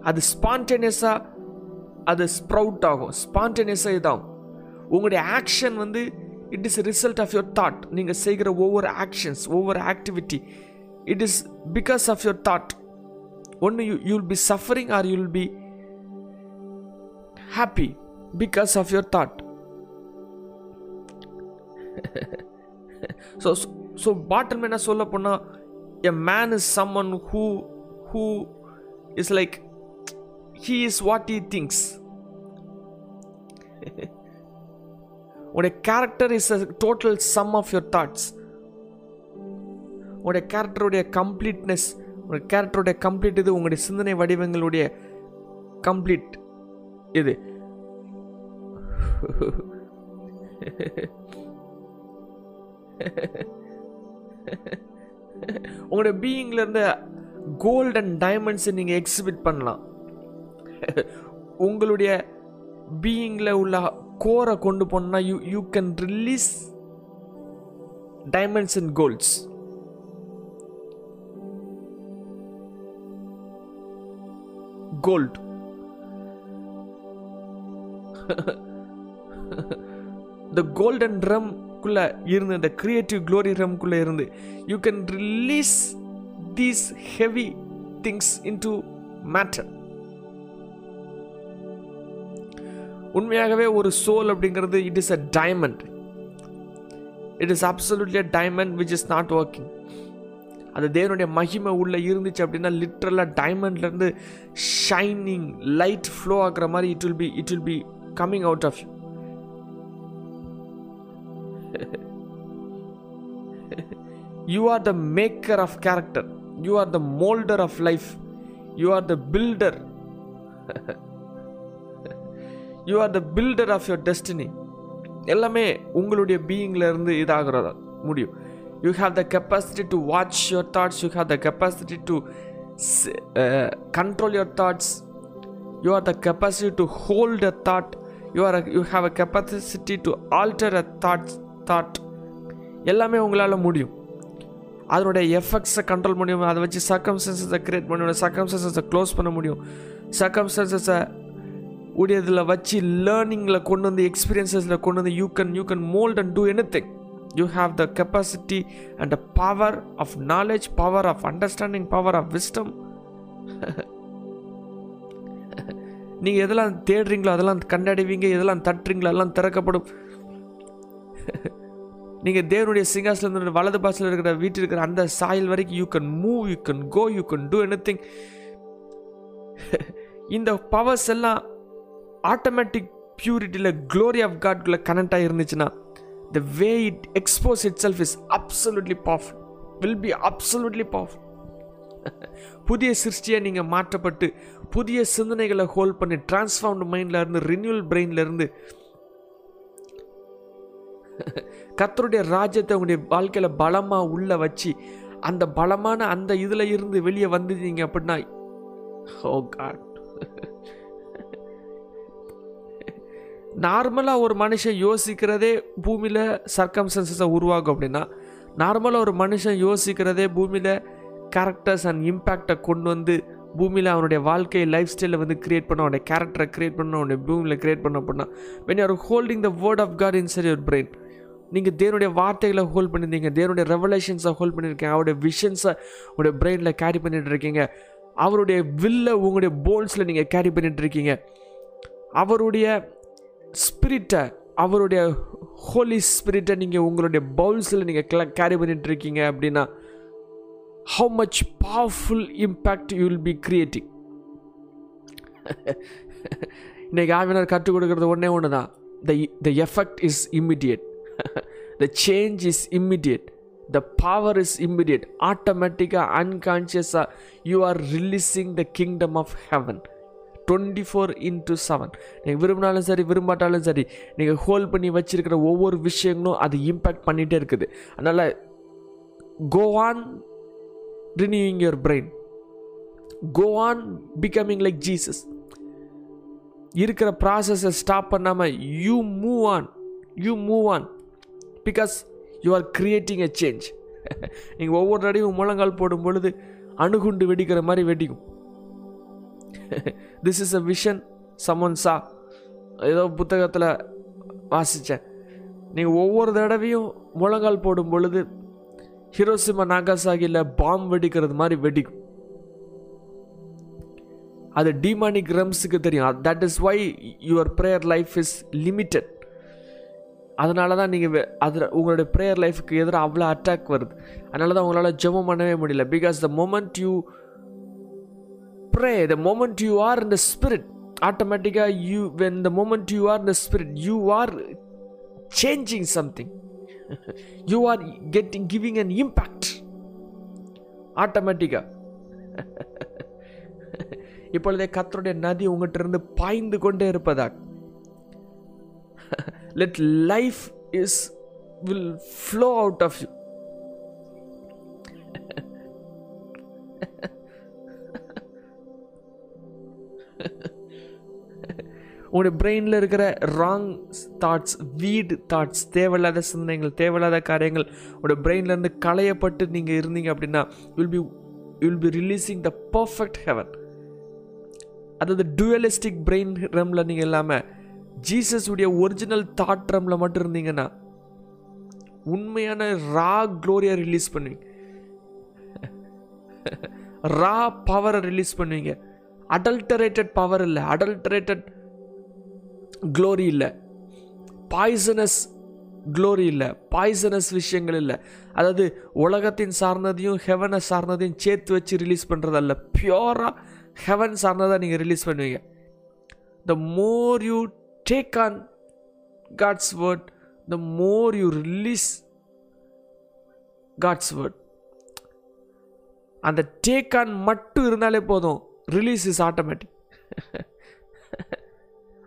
அது ஸ்பான்டேனியஸாக அது ஸ்ப்ரவுட் ஆகும். ஸ்பான்டேனியஸாக இதாகும். உங்களுடைய ஆக்ஷன் வந்து it is result of your thought நீங்கள் செய்கிற ஒவ்வொரு ஆக்ஷன்ஸ் ஒவ்வொரு activity it is because of your thought ஒன்று you you will be suffering or you will be happy because of your thought so so bottom என்ன சொல்ல போனால் a man is summon who who is like he is what he thinks உடைய character is a total sum of your thoughts உடைய கேரக்டருடைய completeness உடைய கேரக்டருடைய complete இது உங்களுடைய சிந்தனை வடிவங்களுடைய கம்ப்ளீட் இது. உங்களுடைய பீயிங்ல கோல்ட் அண்ட் டைமண்ட்ஸை நீங்கள் எக்ஸிபிட் பண்ணலாம். உங்களுடைய பீயிங்கில் உள்ள கோரை கொண்டு போனால் you you can release diamonds and golds gold the golden ரம்குள்ள இருந்து இந்த கிரியேட்டிவ் க்ளோரி ரம்குள்ள இருந்து you can release these heavy things into matter உண்மையாகவே ஒரு சோல் அப்படிங்கிறது it is a diamond it is absolutely a diamond which is not working அது தேவனுடைய மகிமை உள்ளே இருந்துச்சு அப்படின்னா லிட்ரலாக டைமண்ட்லேருந்து ஷைனிங் லைட் ஃப்ளோ ஆகுற மாதிரி it will be it will be coming out of you are the maker of character you are the moulder of life you are the builder you are the builder of your destiny எல்லாமே உங்களுடைய பீயிங்லேருந்து இதாகிறதா? முடியும். You have the capacity to watch your thoughts you have the capacity to control your thoughts you are the capacity to hold a thought you are you have a capacity to alter a thoughts thought எல்லாமே உங்களால் முடியும். அதனுடைய எஃபெக்ட்ஸை control பண்ண முடியும் அதை வச்சு சர்க்கம்ஸ்டன்சஸை create பண்ண முடியும் சர்க்கம்ஸ்டன்சஸை க்ளோஸ் பண்ண முடியும். சர்க்கம்ஸ்டன்சஸை உடையதில் வச்சு லேர்னிங்கில் கொண்டு வந்து எக்ஸ்பீரியன்ஸஸில் கொண்டு வந்து you can you can mould and do anything you have the capacity and the power of knowledge power of understanding power of wisdom நீங்கள் எதெல்லாம் தேடுறீங்களோ அதெல்லாம் கண்டடைவீங்க எதெல்லாம் தட்டுறீங்களோ அதெல்லாம் திறக்கப்படும். நீங்கள் தேவனுடைய சிங்காசனம் வலது பாசில் இருக்கிற வீட்டில் இருக்கிற அந்த சாயல் வரைக்கும் you can move you can go you can do anything இந்த பவர்ஸ் எல்லாம் ஆட்டோமேட்டிக் பியூரிட்டியில் க்ளோரி ஆஃப் காட்குள்ளே connect ஆகிருந்துச்சுன்னா the way it expose itself is absolutely powerful will be absolutely powerful புதிய சிருஷ்டியை நீங்கள் மாற்றப்பட்டு புதிய சிந்தனைகளை ஹோல்ட் பண்ணி டிரான்ஸ்ஃபார்ம்டு மைண்டில் இருந்து ரினியூவல் பிரெயினில் இருந்து கத்தருடைய ராஜ்யத்தை உங்களுடைய வாழ்க்கையில் பலமாக உள்ளே வச்சு அந்த பலமான அந்த இதில் இருந்து வெளியே வந்துட்டீங்க அப்படின்னா oh ஓ காட் நார்மலாக ஒரு மனுஷன் யோசிக்கிறதே பூமியில் சர்க்கம்சன்சஸை உருவாகும் அப்படின்னா நார்மலாக ஒரு மனுஷன் யோசிக்கிறதே பூமியில் கேரக்டர்ஸ் அண்ட் இம்பேக்டை கொண்டு வந்து பூமியில் அவனுடைய வாழ்க்கை லைஃப் ஸ்டைலை வந்து கிரியேட் பண்ண அவனுடைய கேரக்டரை கிரியேட் பண்ண அவனுடைய பூமியில் கிரியேட் பண்ண அப்படின்னா when you are holding the word of God inside your brain நீங்கள் தேவனுடைய வார்த்தைகளை ஹோல்ட் பண்ணியிருந்தீங்க தேவனுடைய ரெவலேஷன்ஸை ஹோல்ட் பண்ணியிருக்கீங்க அவருடைய விஷன்ஸை உங்களுடைய பிரெயினில் கேரி பண்ணிகிட்டு இருக்கீங்க அவருடைய வில்லை உங்களுடைய போல்ஸில் நீங்கள் கேரி பண்ணிகிட்டு இருக்கீங்க அவருடைய ஸ்பிரிட்டை அவருடைய ஹோலி ஸ்பிரிட்டை நீங்கள் உங்களுடைய பவுல்ஸில் நீங்கள் கேரி பண்ணிட்டு இருக்கீங்க அப்படின்னா how much powerful impact you will be creating இன்னைக்கு ஆவினர் கற்றுக் கொடுக்கறது ஒன்றே ஒன்று தான் the the effect is immediate the change is immediate the power is immediate ஆட்டோமேட்டிக்காக அன்கான்ஷியஸாக you are releasing the kingdom of heaven twenty four into seven நீங்கள் விரும்பினாலும் சரி விரும்பாட்டாலும் சரி நீங்கள் ஹோல்ட் பண்ணி வச்சுருக்கிற ஒவ்வொரு விஷயங்களும் அது இம்பேக்ட் பண்ணிகிட்டே இருக்குது. அதனால் go on renewing your brain go on becoming like Jesus இருக்கிற ப்ராசஸை ஸ்டாப் பண்ணாமல் you move on you move on because you are creating a change நீங்கள் ஒவ்வொரு தடையும் முழங்கால் போடும் பொழுது அணுகுண்டு வெடிக்கிற மாதிரி வெடிக்கும். This is a vision someone saw ஏதோ புத்தகத்தில் வாசித்தேன் நீங்கள் ஒவ்வொரு தடவையும் முழங்கால் போடும் பொழுது ஹிரோசிமா நாகாசாகியில் பாம் வெடிக்கிறது மாதிரி வெடிக்கும். அது டிமானிக் ரம்ஸுக்கு தெரியும். That is why your prayer life is limited அதனால தான் நீங்கள் அதில் உங்களுடைய ப்ரேயர் லைஃபுக்கு எதிராக அவ்வளோ அட்டாக் வருது. அதனால தான் உங்களால் ஜெபம் பண்ணவே முடியல. Because the moment you pray the moment you are in the spirit ஆட்டோமேட்டிக்காக you when the moment you are the spirit you are changing something you are getting giving an impact ஆட்டோமேட்டிக்காக இப்பொழுதே கத்தருடைய நதி உங்கள்கிட்ட இருந்து பாய்ந்து கொண்டே இருப்பதா let life is will flow out of you உங்களுடைய பிரெயினில் இருக்கிற ராங் தாட்ஸ் வீடு தாட்ஸ் தேவையில்லாத சிந்தனைகள் தேவையில்லாத காரியங்கள் உங்களுடைய பிரெயின்லேருந்து களையப்பட்டு நீங்கள் இருந்தீங்க அப்படின்னா will be will be releasing the perfect heaven அதாவது டுவலிஸ்டிக் பிரெயின் ரம்ல நீங்கள் இல்லாமல் ஜீசஸ் உடைய ஒரிஜினல் தாட் ரம்ல மட்டும் இருந்தீங்கன்னா உண்மையான ரா க்ளோரியை ரிலீஸ் பண்ணுவீங்க. ரா பவரை ரிலீஸ் பண்ணுவீங்க. அடல்டரேட்டட் பவர் இல்லை. அடல்டரேட்டட் க்ளோரி இல்லை. பாய்சனஸ் க்ளோரி இல்லை. பாய்சனஸ் விஷயங்கள் இல்லை. அதாவது உலகத்தின் சார்ந்ததையும் ஹெவனை சார்ந்ததையும் சேர்த்து வச்சு ரிலீஸ் பண்ணுறதல்ல பியூராக ஹெவன் சார்ந்ததாக நீங்கள் ரிலீஸ் பண்ணுவீங்க. The more you take on God's word the more you release God's word அந்த டேக் ஆன் மட்டும் இருந்தாலே போதும். ரிலீஸ் இஸ் ஆட்டோமேட்டிக்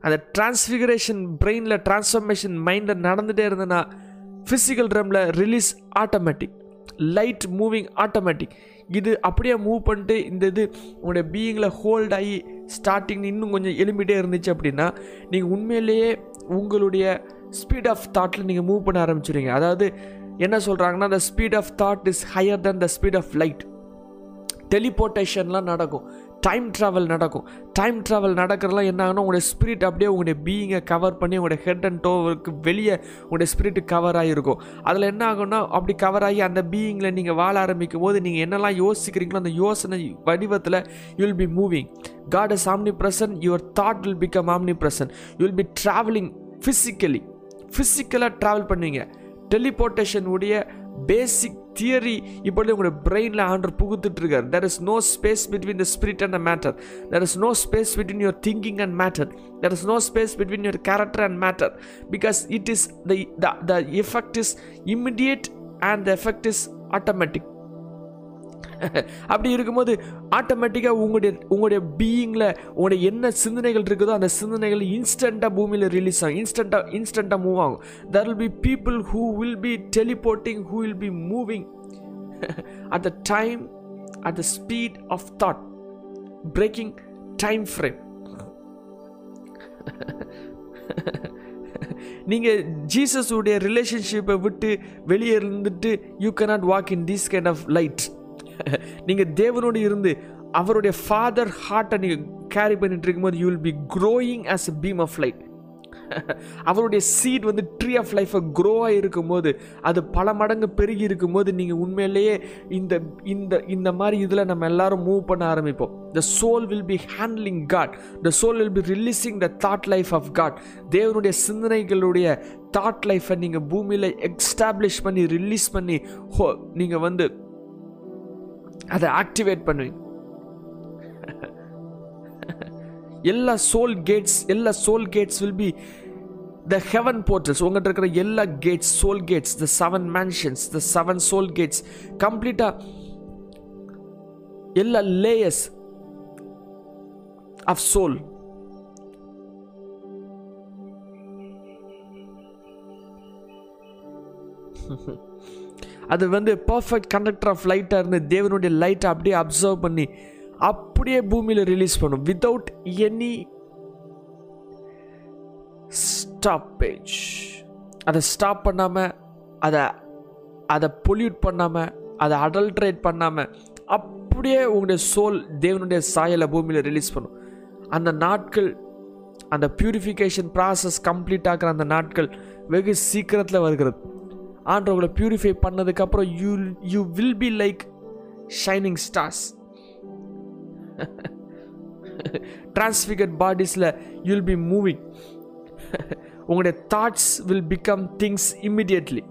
அந்த டிரான்ஸ்ஃபிகரேஷன் பிரெயினில் டிரான்ஸ்ஃபர்மேஷன் மைண்டில் நடந்துகிட்டே இருந்ததுன்னா physical ட்ரம்மில் release automatic light moving automatic இது அப்படியே மூவ் பண்ணிட்டு இந்த இது உங்களுடைய பீயிங்கில் ஹோல்ட் ஆகி ஸ்டார்டிங் இன்னும் கொஞ்சம் எலும்பிட்டே இருந்துச்சு அப்படின்னா நீங்கள் உண்மையிலேயே உங்களுடைய ஸ்பீட் ஆஃப் தாட்டில் நீங்கள் மூவ் பண்ண ஆரம்பிச்சிடுங்க அதாவது என்ன சொல்கிறாங்கன்னா the speed of thought is higher than the speed of light டெலிபோர்ட்டேஷன்லாம் நடக்கும். டைம் ட்ராவல் நடக்கும். டைம் ட்ராவல் நடக்கிறதுலாம் என்ன ஆகுனா உங்களுடைய ஸ்பிரிட் அப்படியே உங்களுடைய பீயிங்கை கவர் பண்ணி உங்களுடைய ஹெட் அண்ட் டோவுக்கு வெளியே உங்களுடைய ஸ்பிரிட் கவர் ஆகிருக்கும் அதில் என்ன ஆகும்னா அப்படி கவர் ஆகி அந்த பீயிங்கில் நீங்கள் வாழ ஆரம்பிக்கும் போது நீங்கள் என்னெல்லாம் யோசிக்கிறீங்களோ அந்த யோசனை வடிவத்தில் you will be moving God is omni present your thought will become omni present you will be travelling physically ஃபிசிக்கலாக ட்ராவல் பண்ணுவீங்க. டெலிபோர்டேஷன் உடைய பேசிக் தியரி இப்பொழுது உங்களுடைய பிரெயினில் ஆண்டர் புகுத்துட்டு இருக்கார் there is no space between the spirit and the matter there is no space between your thinking and matter there is no space between your character and matter because it is the effect is immediate and the effect is automatic அப்படி இருக்கும்போது ஆட்டோமேட்டிக்காக உங்களுடைய உங்களுடைய பீயிங்கில் உங்களுடைய என்ன சிந்தனைகள் இருக்குதோ அந்த சிந்தனைகள் இன்ஸ்டண்ட்டாக பூமியில் ரிலீஸ் ஆகும். இன்ஸ்டண்ட்டாக இன்ஸ்டண்ட்டாக மூவ் ஆகும். There will be people who will be teleporting who will be moving at the time at the speed of thought breaking time frame நீங்கள் ஜீசஸ் உடைய ரிலேஷன்ஷிப்பை விட்டு வெளியே இருந்துட்டு you cannot walk in this kind of light நீங்கள் தேவனோடு இருந்து அவருடைய ஃபாதர் ஹார்ட்டை நீங்கள் கேரி பண்ணிட்டு இருக்கும்போது you will be growing as a beam of light அவருடைய சீட் வந்து ட்ரீ ஆஃப் லைஃப்பை க்ரோவாக இருக்கும்போது அது பல மடங்கு பெருகி இருக்கும்போது நீங்கள் உண்மையிலேயே இந்த இந்த இந்த மாதிரி இதில் நம்ம எல்லாரும் மூவ் பண்ண ஆரம்பிப்போம். The soul will be handling God the soul will be releasing the thought life of God தேவனுடைய சிந்தனைகளுடைய தாட் லைஃப்பை நீங்கள் பூமியில் எக்ஸ்டாப்ளிஷ் பண்ணி ரிலீஸ் பண்ணி ஹோ நீங்கள் வந்து அதை ஆக்டிவேட் பண்ணுவீங்க எல்லா சோல் கேட்ஸ் எல்லா soul gates will be the heaven portals உங்கள்கிட்ட இருக்கிற எல்லா gates soul gates the seven mansions the seven soul gates கம்ப்ளீட்டாக எல்லா லேயர்ஸ் ஆஃப் சோல் அது வந்து பர்ஃபெக்ட் கண்டக்டர் ஆஃப் லைட்டாக இருந்து தேவனுடைய லைட்டை அப்படியே அப்சர்வ் பண்ணி அப்படியே பூமியில் ரிலீஸ் பண்ணும். வித்தவுட் எனி ஸ்டாப்பேஜ் அதை ஸ்டாப் பண்ணாமல் அதை அதை பொல்யூட் பண்ணாமல் அதை அடல்ட்ரேட் பண்ணாமல் அப்படியே உங்களுடைய சோல் தேவனுடைய சாயலை பூமியில் ரிலீஸ் பண்ணும். அந்த நாட்கள் அந்த பியூரிஃபிகேஷன் ப்ராசஸ் கம்ப்ளீட் ஆகிற அந்த நாட்கள் வெகு சீக்கிரத்தில் வருகிறது. ஆண்டவங்களை பியூரிஃபை பண்ணதுக்கப்புறம் you you will be like shining stars transfigured பாடிஸில் you'll be moving உங்களுடைய thoughts will become things immediately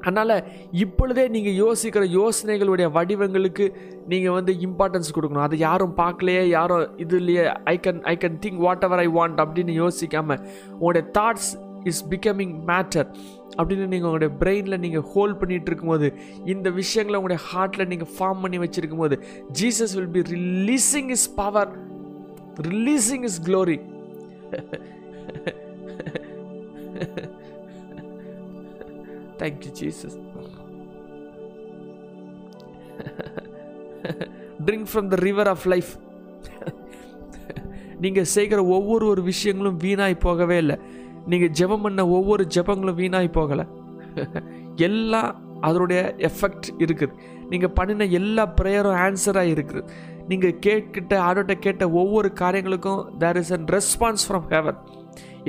அதனால் இப்பொழுதே நீங்கள் யோசிக்கிற யோசனைகளுடைய வடிவங்களுக்கு நீங்கள் வந்து இம்பார்ட்டன்ஸ் கொடுக்கணும். அது யாரும் பார்க்கலையே யாரும் இது இல்லையே I can I can think whatever I want அப்படின்னு யோசிக்காமல் உங்களுடைய தாட்ஸ் இஸ் பிகமிங் மேட்டர் அப்படின்னு நீங்கள் உங்களுடைய பிரெயினில் நீங்கள் ஹோல்ட் பண்ணிகிட்டு இருக்கும்போது இந்த விஷயங்களை உங்களுடைய ஹார்ட்டில் நீங்கள் ஃபார்ம் பண்ணி வச்சுருக்கும் போது Jesus will be releasing his power releasing his glory thank you Jesus drink from the river of life நீங்கள் செய்கிற ஒவ்வொரு ஒரு விஷயங்களும் வீணாய் போகவே இல்லை. நீங்கள் ஜெபம் பண்ண ஒவ்வொரு ஜெபங்களும் வீணாய் போகலை. எல்லாம் அதனுடைய எஃபெக்ட் இருக்குது. நீங்கள் பண்ணின எல்லா ப்ரேயரும் ஆன்சராக இருக்குது. நீங்கள் கேட்கிட்ட ஆடோட்ட கேட்ட ஒவ்வொரு காரியங்களுக்கும் there is an response from heaven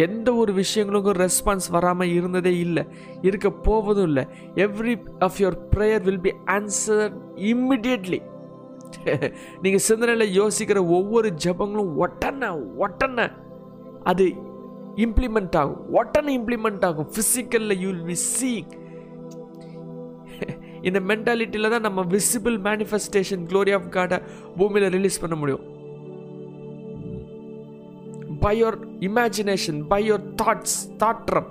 எந்த ஒரு விஷயங்களுக்கும் ரெஸ்பான்ஸ் வராமல் இருந்ததே இல்லை. இருக்க போவதும் இல்லை. Every of your prayer will be answer immediately நீங்கள் சிந்தனையில் யோசிக்கிற ஒவ்வொரு ஜபங்களும் ஒட்டன ஒட்டன. அது இம்ப்ளிமெண்ட் ஆகும். ஒட்டனை இம்ப்ளிமெண்ட் ஆகும். ஃபிசிக்கலில் யூ வில் பி சீக் இந்த மென்டாலிட்டியில் தான் நம்ம விசிபிள் மேனிஃபெஸ்டேஷன் க்ளோரி ஆஃப் காடை பூமியில் ரிலீஸ் பண்ண முடியும். By your imagination by your thoughts தாட்ரம்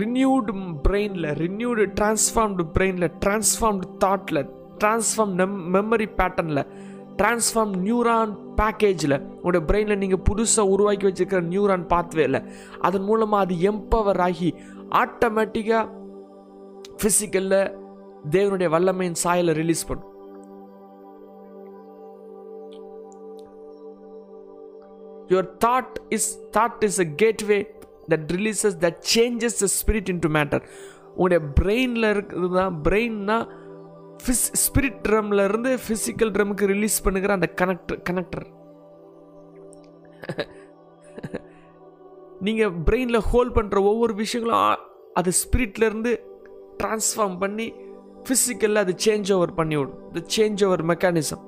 renewed பிரெயினில் ரினியூடு டிரான்ஸ்ஃபார்ம்டு பிரெயினில் டிரான்ஸ்ஃபார்ம்டு தாட்டில் டிரான்ஸ்ஃபார்ம் மெமரி பேட்டர்னில் டிரான்ஸ்ஃபார்ம் நியூரான் பேக்கேஜில் உங்களோட பிரெயினில் நீங்கள் புதுசாக உருவாக்கி வச்சுருக்கிற நியூரான் பாத்வேல அதன் மூலமாக அது எம்பவர் ஆகி ஆட்டோமேட்டிக்காக ஃபிசிக்கலில் தேவனுடைய வல்லமையின் சாயலை ரிலீஸ் பண்ணும். Your thought is thought is a gateway that releases that changes the spirit into matter உங்களுடைய பிரெயினில் இருக்கிறது தான் பிரெயின்னா ஃபிஸ் ஸ்பிரிட் ட்ரம்ல இருந்து ஃபிசிக்கல் ட்ரமுக்கு ரிலீஸ் பண்ணுகிற அந்த கனெக்டர் கனெக்டர் நீங்கள் பிரெயினில் ஹோல்ட் பண்ணுற ஒவ்வொரு விஷயங்களும் அது ஸ்பிரிட்லேருந்து ட்ரான்ஸ்ஃபார்ம் பண்ணி ஃபிசிக்கலில் அது சேஞ்ச் ஓவர் பண்ணிவிடும் இந்த சேஞ்ச் ஓவர் மெக்கானிசம்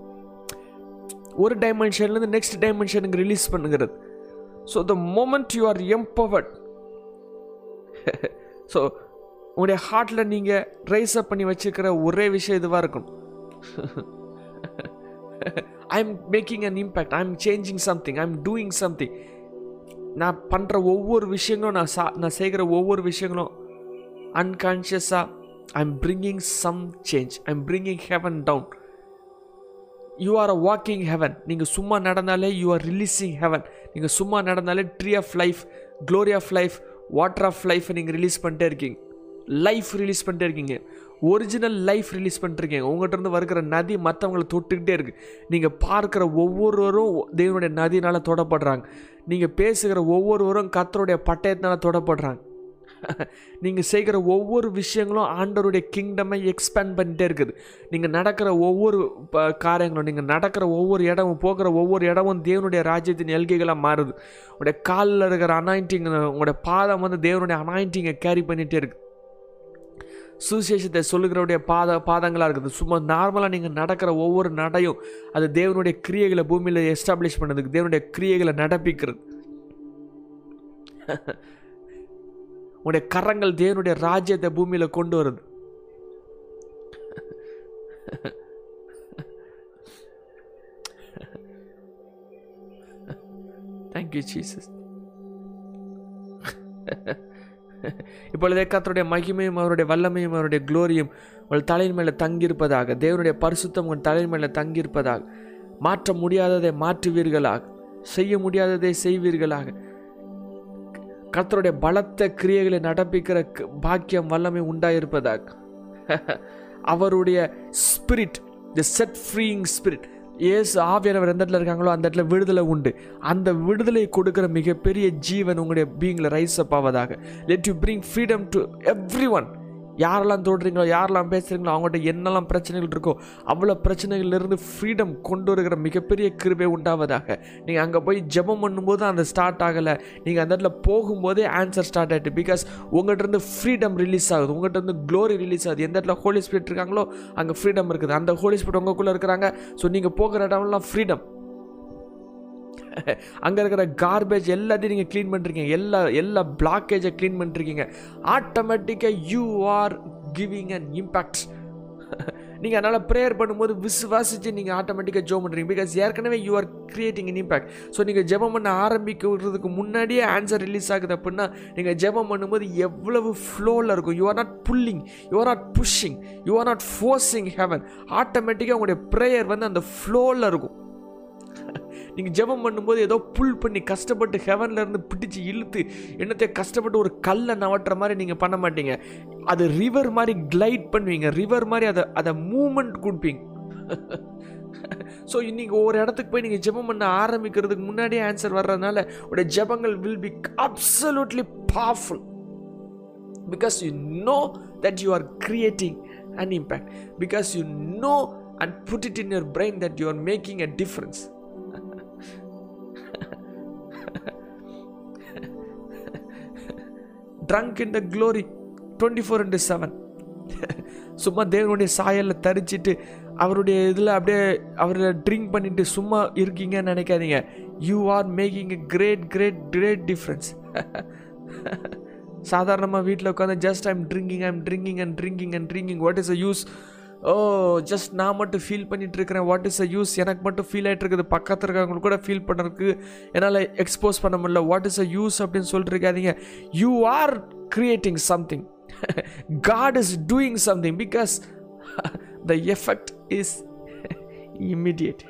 ஒரு டைமென்ஷன்லேருந்து நெக்ஸ்ட் டைமென்ஷனுக்கு ரிலீஸ் பண்ணுகிறது. So the moment you are empowered so உங்களுடைய ஹார்ட்டில் நீங்கள் ரைஸ் அப் பண்ணி வச்சுருக்கிற ஒரே விஷயம் இதுவாக இருக்கணும். I am making an impact I am changing something I am doing something நான் பண்ணுற ஒவ்வொரு விஷயங்களும் நான் சா நான் செய்கிற ஒவ்வொரு விஷயங்களும் அன்கான்ஷியஸாக I am bringing some change I am bringing heaven down you are a walking heaven நீங்கள் சும்மா நடந்தாலே யூ ஆர் ரிலீஸிங் ஹெவன் நீங்கள் சும்மா நடந்தாலே tree of life glory of life water of life நீங்கள் ரிலீஸ் பண்ணிட்டே இருக்கீங்க. லைஃப் ரிலீஸ் பண்ணிட்டே இருக்கீங்க. ஒரிஜினல் லைஃப் ரிலீஸ் பண்ணிருக்கீங்க உங்கள்கிட்ட இருந்து வருகிற நதி மற்றவங்களை தொட்டுக்கிட்டே இருக்குது நீங்கள் பார்க்குற ஒவ்வொருவரும் தேவனுடைய நதினால் தொடப்படுறாங்க. நீங்கள் பேசுகிற ஒவ்வொருவரும் கத்தருடைய பட்டயத்தினால தொடப்படுறாங்க. நீங்கள் செய்கிற ஒவ்வொரு விஷயங்களும் ஆண்டவருடைய கிங்டமை எக்ஸ்பேண்ட் பண்ணிகிட்டே இருக்குது. நீங்கள் நடக்கிற ஒவ்வொரு காரியங்களும் நீங்கள் நடக்கிற ஒவ்வொரு இடமும் போகிற ஒவ்வொரு இடமும் தேவனுடைய ராஜ்யத்தின் எல்கைகளாக மாறுது. உங்களுடைய காலில் இருக்கிற அனாயிண்டிங் உங்களுடைய பாதம் வந்து தேவனுடைய அனாயிண்டிங்கை கேரி பண்ணிகிட்டே இருக்குது சுவிசேஷத்தை சொல்லுகிறவுடைய பாத பாதங்களாக இருக்குது. சும்மா நார்மலாக நீங்கள் நடக்கிற ஒவ்வொரு நடையும் அது தேவனுடைய கிரியைகளை பூமியில் எஸ்டாப்ளிஷ் பண்ணதுக்கு தேவனுடைய கிரியைகளை நடப்பிக்கிறது. உங்களுடைய கரங்கள் தேவனுடைய ராஜ்யத்தை பூமியில் கொண்டு வருது. தேங்க்யூ ஜீசஸ் இப்பொழுதே கத்தருடைய மகிமையும் அவருடைய வல்லமையும் அவருடைய குளோரியும் உங்கள் தலையின் மேலே தங்கியிருப்பதாக தேவனுடைய பரிசுத்தம் உங்கள் தலையின் மேலே தங்கியிருப்பதாக மாற்ற முடியாததை மாற்றுவீர்களாக செய்ய முடியாததை செய்வீர்களாக. கத்தருடைய பலத்த கிரியைகளை நடப்பிக்கிற க- பாக்கியம் வல்லமை உண்டாயிருப்பதாக. அவருடைய spirit the set freeing spirit Yesu ஆவியானவர் எந்த இடத்துல இருக்காங்களோ அந்த இடத்துல விடுதலை உண்டு. அந்த விடுதலை கொடுக்குற மிகப்பெரிய ஜீவன் உங்களுடைய பீங்கில் rise up ஆவதாக. Let you bring freedom to everyone யாரெல்லாம் தோடுறீங்களோ யாரெல்லாம் பேசுகிறீங்களோ அவங்கள்ட்ட என்னெல்லாம் பிரச்சனைகள் இருக்கோ அவ்வளோ பிரச்சனைகள்லேருந்து ஃப்ரீடம் கொண்டு வருகிற மிகப்பெரிய கிருபை உண்டாவதாக. நீங்கள் அங்கே போய் ஜெபம் பண்ணும்போது அந்த ஸ்டார்ட் ஆகலை. நீங்கள் அந்த இடத்துல போகும்போதே ஆன்சர் ஸ்டார்ட் ஆகிட்டு பிகாஸ் உங்கள்கிட்ட இருந்து ஃப்ரீடம் ரிலீஸ் ஆகுது. உங்கள்கிட்ட இருந்து க்ளோரி ரிலீஸ் ஆகுது. எந்த இடத்துல ஹோலி ஸ்பிரிட் இருக்காங்களோ அங்கே ஃப்ரீடம் இருக்குது. அந்த ஹோலி ஸ்பிரிட் உங்களுக்குள்ளே இருக்கிறாங்க. ஸோ நீங்கள் போகிற இடம்லாம் ஃப்ரீடம் அங்கே இருக்கிற கார்பேஜ் எல்லாத்தையும் நீங்கள் க்ளீன் பண்ணிருக்கீங்க. எல்லா எல்லா பிளாக்கேஜை க்ளீன் பண்ணிருக்கீங்க. ஆட்டோமேட்டிக்காக you are giving an impact நீங்கள் அதனால் ப்ரேயர் பண்ணும்போது விசுவாசிச்சு நீங்கள் ஆட்டோமேட்டிக்காக ஜோ பண்ணுறீங்க பிகாஸ் ஏற்கனவே you are creating in impact so நீங்கள் ஜெபம் பண்ண ஆரம்பிக்கிறதுக்கு முன்னாடியே ஆன்சர் ரிலீஸ் ஆகுது அப்படின்னா நீங்கள் ஜெபம் பண்ணும்போது எவ்வளவு ஃப்ளோவில் இருக்கும். You are not pulling you are not pushing you are not forcing heaven ஆட்டோமேட்டிக்காக உங்களுடைய ப்ரேயர் வந்து அந்த ஃப்ளோவில் இருக்கும். நீங்கள் ஜெபம் பண்ணும்போது ஏதோ புல் பண்ணி கஷ்டப்பட்டு ஹெவன்ல இருந்து பிடிச்சி இழுத்து என்னத்தை கஷ்டப்பட்டு ஒரு கல்லை நவட்டுற மாதிரி நீங்கள் பண்ண மாட்டீங்க. அது ரிவர் மாதிரி கிளைட் பண்ணுவீங்க. ரிவர் மாதிரி அதை அதை மூமெண்ட் கொடுப்பீங்க. ஸோ நீங்கள் ஒரு இடத்துக்கு போய் நீங்கள் ஜெபம் பண்ண ஆரம்பிக்கிறதுக்கு முன்னாடியே ஆன்சர் வர்றதுனால உடைய ஜெபங்கள் will be absolutely powerful because you know that you are creating an impact because you know and put it in your brain that you are making a difference drunk in the glory twenty four into seven சும்மா தேவனுடைய சாயலில் தரிச்சிட்டு அவருடைய இதில் அப்படியே அவரை drink பண்ணிட்டு சும்மா இருக்கீங்கன்னு நினைக்காதீங்க. You are making a great great great difference சாதாரணமாக வீட்டில் உட்காந்து just I'm drinking I'm drinking and drinking and drinking what is a use oh just நான் மட்டும் ஃபீல் பண்ணிகிட்டு இருக்கிறேன் வாட் இஸ் அ யூஸ் எனக்கு மட்டும் ஃபீல் ஆகிட்டு இருக்குது பக்கத்தில் இருக்கிறவங்களுக்கு கூட ஃபீல் பண்ணுறதுக்கு என்னால் எக்ஸ்போஸ் பண்ண முடியல. வாட் இஸ் அ யூஸ் அப்படின்னு சொல்லிட்டு இருக்காதீங்க you are creating something God is doing something because the effect is immediate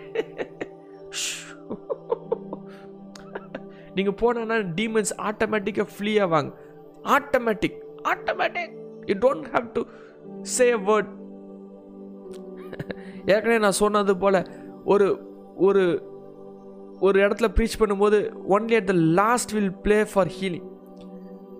நீங்கள் போனோன்னா டீமன்ஸ் ஆட்டோமேட்டிக்காக ஃப்ளீ ஆவாங்க. Automatic automatic you don't have to say word ஏற்கனவே நான் சொன்னது போல் ஒரு ஒரு ஒரு இடத்துல ப்ரீச் பண்ணும்போது only at the last will play for healing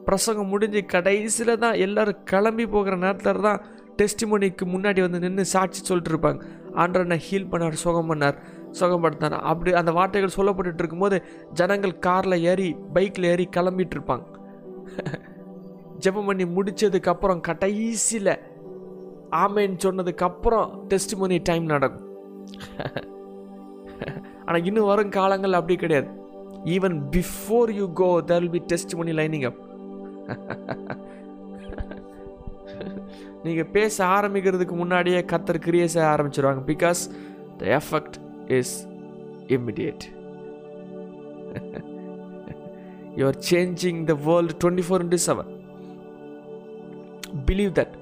பிரசங்கம் முடிஞ்சு கடைசியில் தான் எல்லோரும் கிளம்பி போகிற நேரத்தில் தான் டெஸ்டிமோனிக்கு முன்னாடி வந்து நின்று சாட்சி சொல்லிட்டு இருப்பாங்க. ஆண்டர் ஹீல் பண்ணார் சுகம் பண்ணார் சுகப்படுத்தினார் அப்படி அந்த வார்த்தைகள் சொல்லப்பட்டு இருக்கும்போது ஜனங்கள் காரில் ஏறி பைக்கில் ஏறி கிளம்பிட்டு இருப்பாங்க. ஜெபம் பண்ணி முடித்ததுக்கப்புறம் கடைசியில் ஆமேன்னு சொன்னதுக்கப்புறம் டெஸ்ட் மணி டைம் நடக்கும். ஆனால் இன்னும் வரும் காலங்கள் அப்படி கிடையாது. Even before you go there will be money lining up நீங்கள் பேச ஆரம்பிக்கிறதுக்கு முன்னாடியே கத்தர் கிரியை செய்ய ஆரம்பிச்சிருவாங்க. Because the effect is immediate you are changing the world twenty four into seven believe that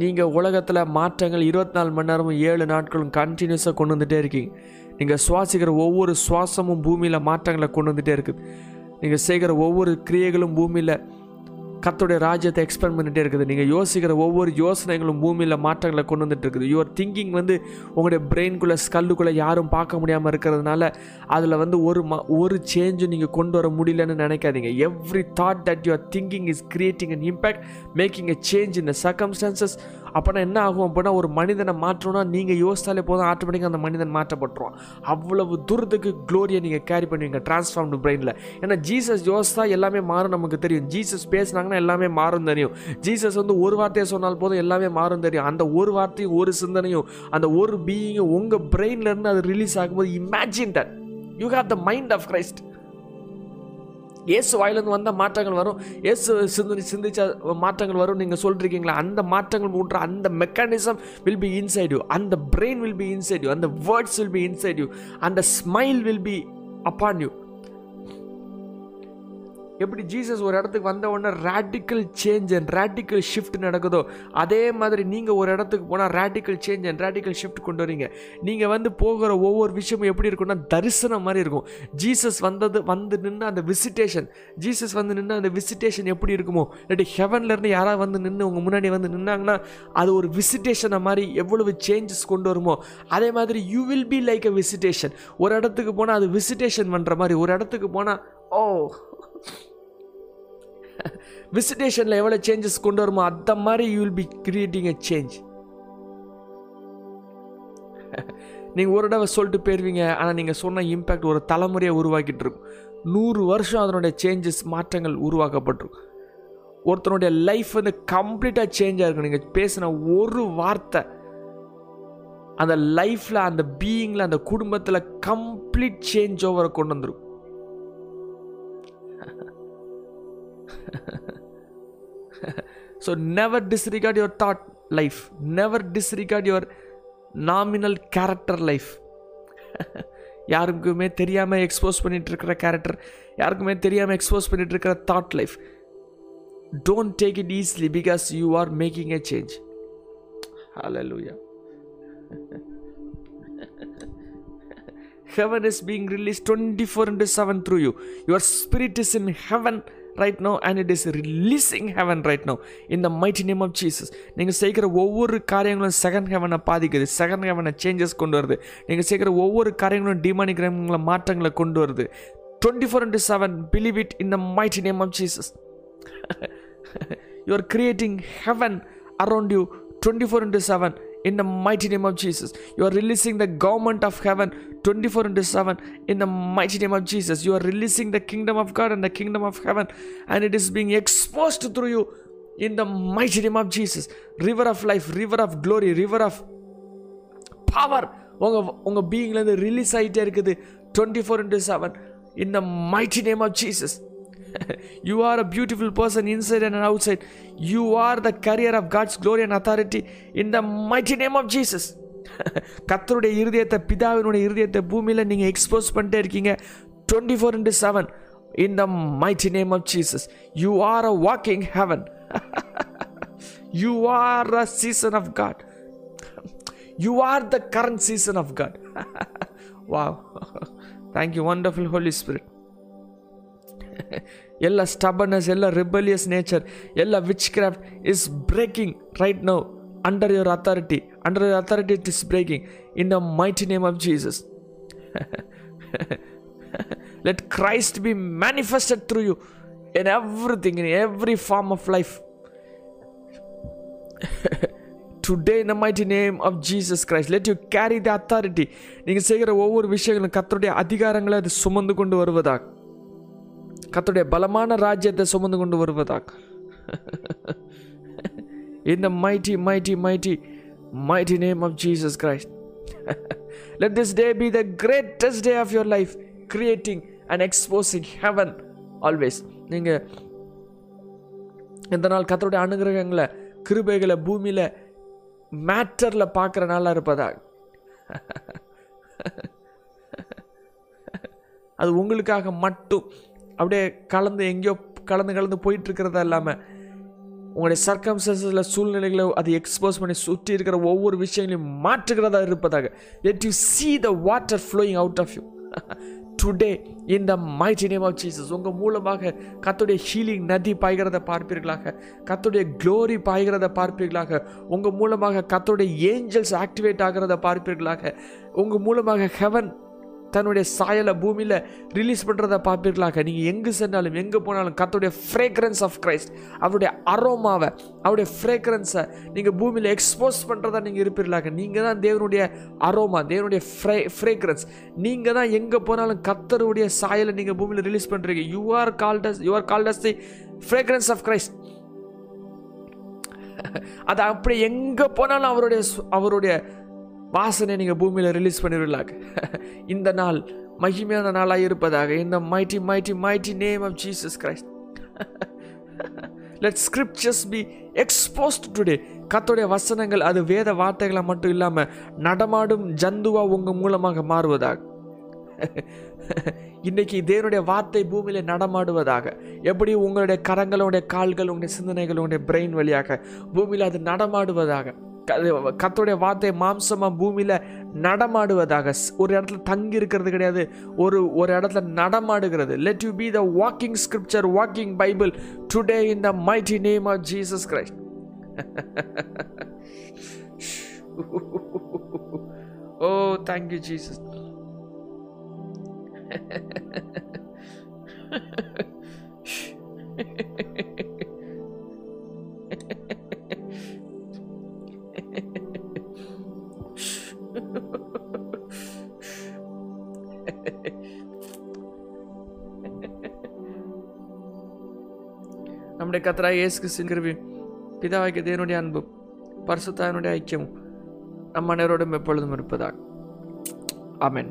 நீங்கள் உலகத்தில் மாற்றங்கள் இருபத்தி நாலு மணி நேரமும் ஏழு நாட்களும் கண்டினியூஸாக கொண்டு வந்துகிட்டே இருக்கீங்க. நீங்கள் சுவாசிக்கிற ஒவ்வொரு சுவாசமும் பூமியில் மாற்றங்களை கொண்டு வந்துகிட்டே இருக்குது. நீங்கள் செய்கிற ஒவ்வொரு கிரியைகளும் பூமியில் கத்தோடைய ராஜ்யத்தை எக்ஸ்பெண்ட் பண்ணிகிட்டே இருக்குது. நீங்கள் யோசிக்கிற ஒவ்வொரு யோசனைகளும் பூமியில் மாற்றங்களை கொண்டு வந்துட்டு இருக்குது. யுவர் திங்கிங் வந்து உங்களுடைய பிரெயின்குள்ளே ஸ்கல்லுக்குள்ளே யாரும் பார்க்க முடியாமல் இருக்கிறதுனால அதில் வந்து ஒரு ம ஒரு சேஞ்சும் நீங்கள் கொண்டு வர முடியலன்னு நினைக்காதீங்க. Every thought that your thinking is creating an impact making a change in the circumstances அப்போனா என்ன ஆகும் அப்படின்னா ஒரு மனிதனை மாற்றணும்னா நீங்கள் யோசித்தாலே போதும் ஆட்டோமேட்டிக்காக அந்த மனிதன் மாற்றப்பட்டுருவான். அவ்வளவு தூரத்துக்கு க்ளோரியை நீங்கள் கேரி பண்ணுவீங்க டிரான்ஸ்ஃபார்ம்டு பிரெயினில் ஏன்னா ஜீசஸ் யோசித்தா எல்லாமே மாறும் நமக்கு தெரியும். ஜீசஸ் பேசுனாங்கன்னா எல்லாமே மாறும் தெரியும். ஜீசஸ் வந்து ஒரு வார்த்தையை சொன்னால் போதும் எல்லாமே மாறும் தெரியும். அந்த ஒரு வார்த்தையும் ஒரு சிந்தனையும் அந்த ஒரு பீயிங்கும் உங்கள் பிரெயின்லேருந்து அது ரிலீஸ் ஆகும்போது imagine that you have the mind of Christ Yesu வாயிலிருந்து வந்த மாற்றங்கள் வரும். இயேசு சிந்தி சிந்திச்ச மாற்றங்கள் வரும். நீங்கள் சொல்லிருக்கீங்களா? அந்த மாற்றங்கள் ஊன்ற அந்த mechanism will be inside you அந்த brain will be inside you அந்த words will be inside you அந்த smile will be upon you எப்படி ஜீசஸ் ஒரு இடத்துக்கு வந்த உடனே radical change and radical shift நடக்குதோ அதே மாதிரி நீங்கள் ஒரு இடத்துக்கு போனால் radical change and radical shift கொண்டு வரீங்க. நீங்கள் வந்து போகிற ஒவ்வொரு விஷயமும் எப்படி இருக்கும்னா தரிசனம் மாதிரி இருக்கும். ஜீசஸ் வந்தது வந்து நின்று அந்த விசிட்டேஷன் ஜீசஸ் வந்து நின்று அந்த விசிட்டேஷன் எப்படி இருக்குமோ இல்லாட்டி ஹெவன்லேருந்து யாராவது வந்து நின்று உங்கள் முன்னாடி வந்து நின்னாங்கன்னா அது ஒரு விசிட்டேஷனை மாதிரி எவ்வளவு சேஞ்சஸ் கொண்டு வருமோ அதே மாதிரி you will be like a visitation ஒரு இடத்துக்கு போனால் அது விசிட்டேஷன் பண்ணுற மாதிரி ஒரு இடத்துக்கு போனால் ஓ oh, விசிட்டேஷனில் எவ்வளோ சேஞ்சஸ் கொண்டு வருமோ அந்த மாதிரி you will be creating a change நீங்கள் ஒரு தடவை சொல்லிட்டு போயிருவீங்க ஆனால் நீங்கள் சொன்ன இம்பேக்ட் ஒரு தலைமுறையை உருவாக்கிட்டு இருக்கும். நூறு வருஷம் அதனுடைய சேஞ்சஸ் மாற்றங்கள் உருவாக்கப்பட்டிருக்கும். ஒருத்தனுடைய லைஃப் வந்து கம்ப்ளீட்டாக சேஞ்ச் ஆகிருக்கும் நீங்கள் பேசின ஒரு வார்த்தை அந்த லைஃப்பில் அந்த பீயிங்கில் அந்த குடும்பத்தில் கம்ப்ளீட் சேஞ்ச் ஓவரை கொண்டு வந்துடும் so never disregard your thought life never disregard your nominal character life யாருக்குமே தெரியாமல் எக்ஸ்போஸ் பண்ணிகிட்டு இருக்கிற கேரக்டர் யாருக்குமே தெரியாமல் எக்ஸ்போஸ் பண்ணிட்டு இருக்கிற thought life don't take it easily because you are making a change Hallelujah. heaven is being released 24 into 7 through you. Your spirit is in heaven. Right now and it is releasing heaven right now இந்த mighty name of Jesus நீங்கள் செய்கிற ஒவ்வொரு காரியங்களும் second ஹெவனை பாதிக்குது. Second ஹெவனை changes கொண்டு வருது. நீங்கள் செய்கிற ஒவ்வொரு காரியங்களும் டிமானிகிரங்களை மாற்றங்களை கொண்டு வருது. Twenty four into seven believe it in the mighty name of Jesus you are creating heaven around you. 24 into 7 in the mighty name of Jesus. You are releasing the government of heaven 24 into 7 in the mighty name of Jesus. You are releasing the kingdom of God and the kingdom of heaven, and it is being exposed through you in the mighty name of Jesus. River of life, river of glory, river of power. உங்கள் உங்க பீயிங்லேருந்து release ஆகிட்டே இருக்குது twenty four into seven in the mighty name of Jesus you are a beautiful person inside and outside you are the carrier of God's glory and authority in the mighty name of Jesus கத்தருடைய இருதயத்தை பிதாவினுடைய இருதயத்தை பூமியில் நீங்கள் expose பண்ணிட்டே இருக்கீங்க. Twenty four into seven in the mighty name of Jesus you are a walking heaven you are a season of God you are the current season of God wow. Thank you wonderful Holy Spirit ಎಲ್ಲ stubbornness ಎಲ್ಲ rebellious nature ಎಲ್ಲ witchcraft is breaking right now under your authority under your authority it is breaking in the mighty name of Jesus let Christ be manifested through you in everything in every form of life today in the mighty name of Jesus Christ let you carry the authority நீங்கள் செய்கிற ஒவ்வொரு விஷயங்களும் கத்தருடைய அதிகாரங்களை அது சுமந்து கொண்டு வருவதாக கத்துடைய பலமான ராஜ்யத்தை சுமந்து கொண்டு வருவதாக in the mighty mighty mighty mighty name of Jesus Christ let this day be the greatest day of your life creating and exposing heaven always நீங்கள் இந்த நாள் கத்தருடைய அனுகிரகங்களை கிருபைகளை பூமியில் மேட்டரில் பார்க்குற நாளாக இருப்பதா அது உங்களுக்காக மட்டும் அப்படியே கலந்து எங்கேயோ கலந்து கலந்து போயிட்டுருக்கிறதா இல்லாமல் உங்களுடைய சர்க்கம்சன்ஸில் சூழ்நிலைகளை அது எக்ஸ்போஸ் பண்ணி சுற்றி இருக்கிற ஒவ்வொரு விஷயங்களையும் மாற்றுகிறதா இருப்பதாக. Let you see the water flowing out of you today in the mighty name of உங்கள் மூலமாக கத்துடைய ஹீலிங் நதி பாய்கிறத பார்ப்பீர்களாக. கத்துடைய க்ளோரி பாய்கிறத பார்ப்பீர்களாக. உங்கள் மூலமாக கத்துடைய ஏஞ்சல்ஸ் ஆக்டிவேட் ஆகிறத பார்ப்பீர்களாக. உங்கள் மூலமாக ஹெவன் தன்னுடைய சாயலை பூமியில் ரிலீஸ் பண்ணுறத பார்ப்பீர்களாக. நீங்கள் எங்கே சென்றாலும் எங்கே போனாலும் கத்தோடைய ஃப்ரேக்ரன்ஸ் ஆஃப் கிரைஸ்ட் அவருடைய அரோமாவை அவருடைய ஃப்ரேக்ரன்ஸை நீங்கள் பூமியில் எக்ஸ்போஸ் பண்ணுறதா நீங்கள் இருப்பீர்களாக. நீங்கள் தான் தேவனுடைய அரோமா தேவனுடைய ஃப்ரே ஃப்ரேக்ரன்ஸ் நீங்கள் தான் எங்கே போனாலும் கத்தருடைய சாயலை நீங்கள் பூமியில் ரிலீஸ் பண்ணுறீங்க you are called as you are called as the fragrance of Christ அது அப்படி எங்கே போனாலும் அவருடைய அவருடைய வாசனை நீங்கள் பூமியில் ரிலீஸ் பண்ணிவிடலாக இந்த நாள் மகிமையான நாளாக இருப்பதாக இந்த mighty mighty mighty name of Jesus Christ let scriptures be exposed today கத்தோடைய வசனங்கள் அது வேத வார்த்தைகளை மட்டும் இல்லாமல் நடமாடும் ஜந்துவா உங்கள் மூலமாக மாறுவதாக. இன்னைக்கு தேவனுடைய வார்த்தை பூமியில நடமாடுவதாக. எப்படி உங்களுடைய கரங்களுடைய கால்கள் உங்களுடைய சிந்தனைகள் உங்களுடைய பிரெயின் வழியாக பூமியில் அது நடமாடுவதாக. க- வார்த்தை மாம்சமாக பூமியில் நடமாடுவதாக ஒரு இடத்துல தங்கி இருக்கிறது கிடையாது. ஒரு ஒரு இடத்துல நடமாடுகிறது. Let you be the walking scripture walking Bible today in the mighty name of Jesus Christ oh thank you Jesus നമ്മുടെ കത്തരായ യേസ് ക്രിസ്ത്യൻ കൃപയും പിതാവായ ദേവനുടെ അൻപും പരസുത്താവിനുടെ ഐക്യവും നമ്മുടെ എപ്പോഴും ഇരുപ്പതാകും അമൻ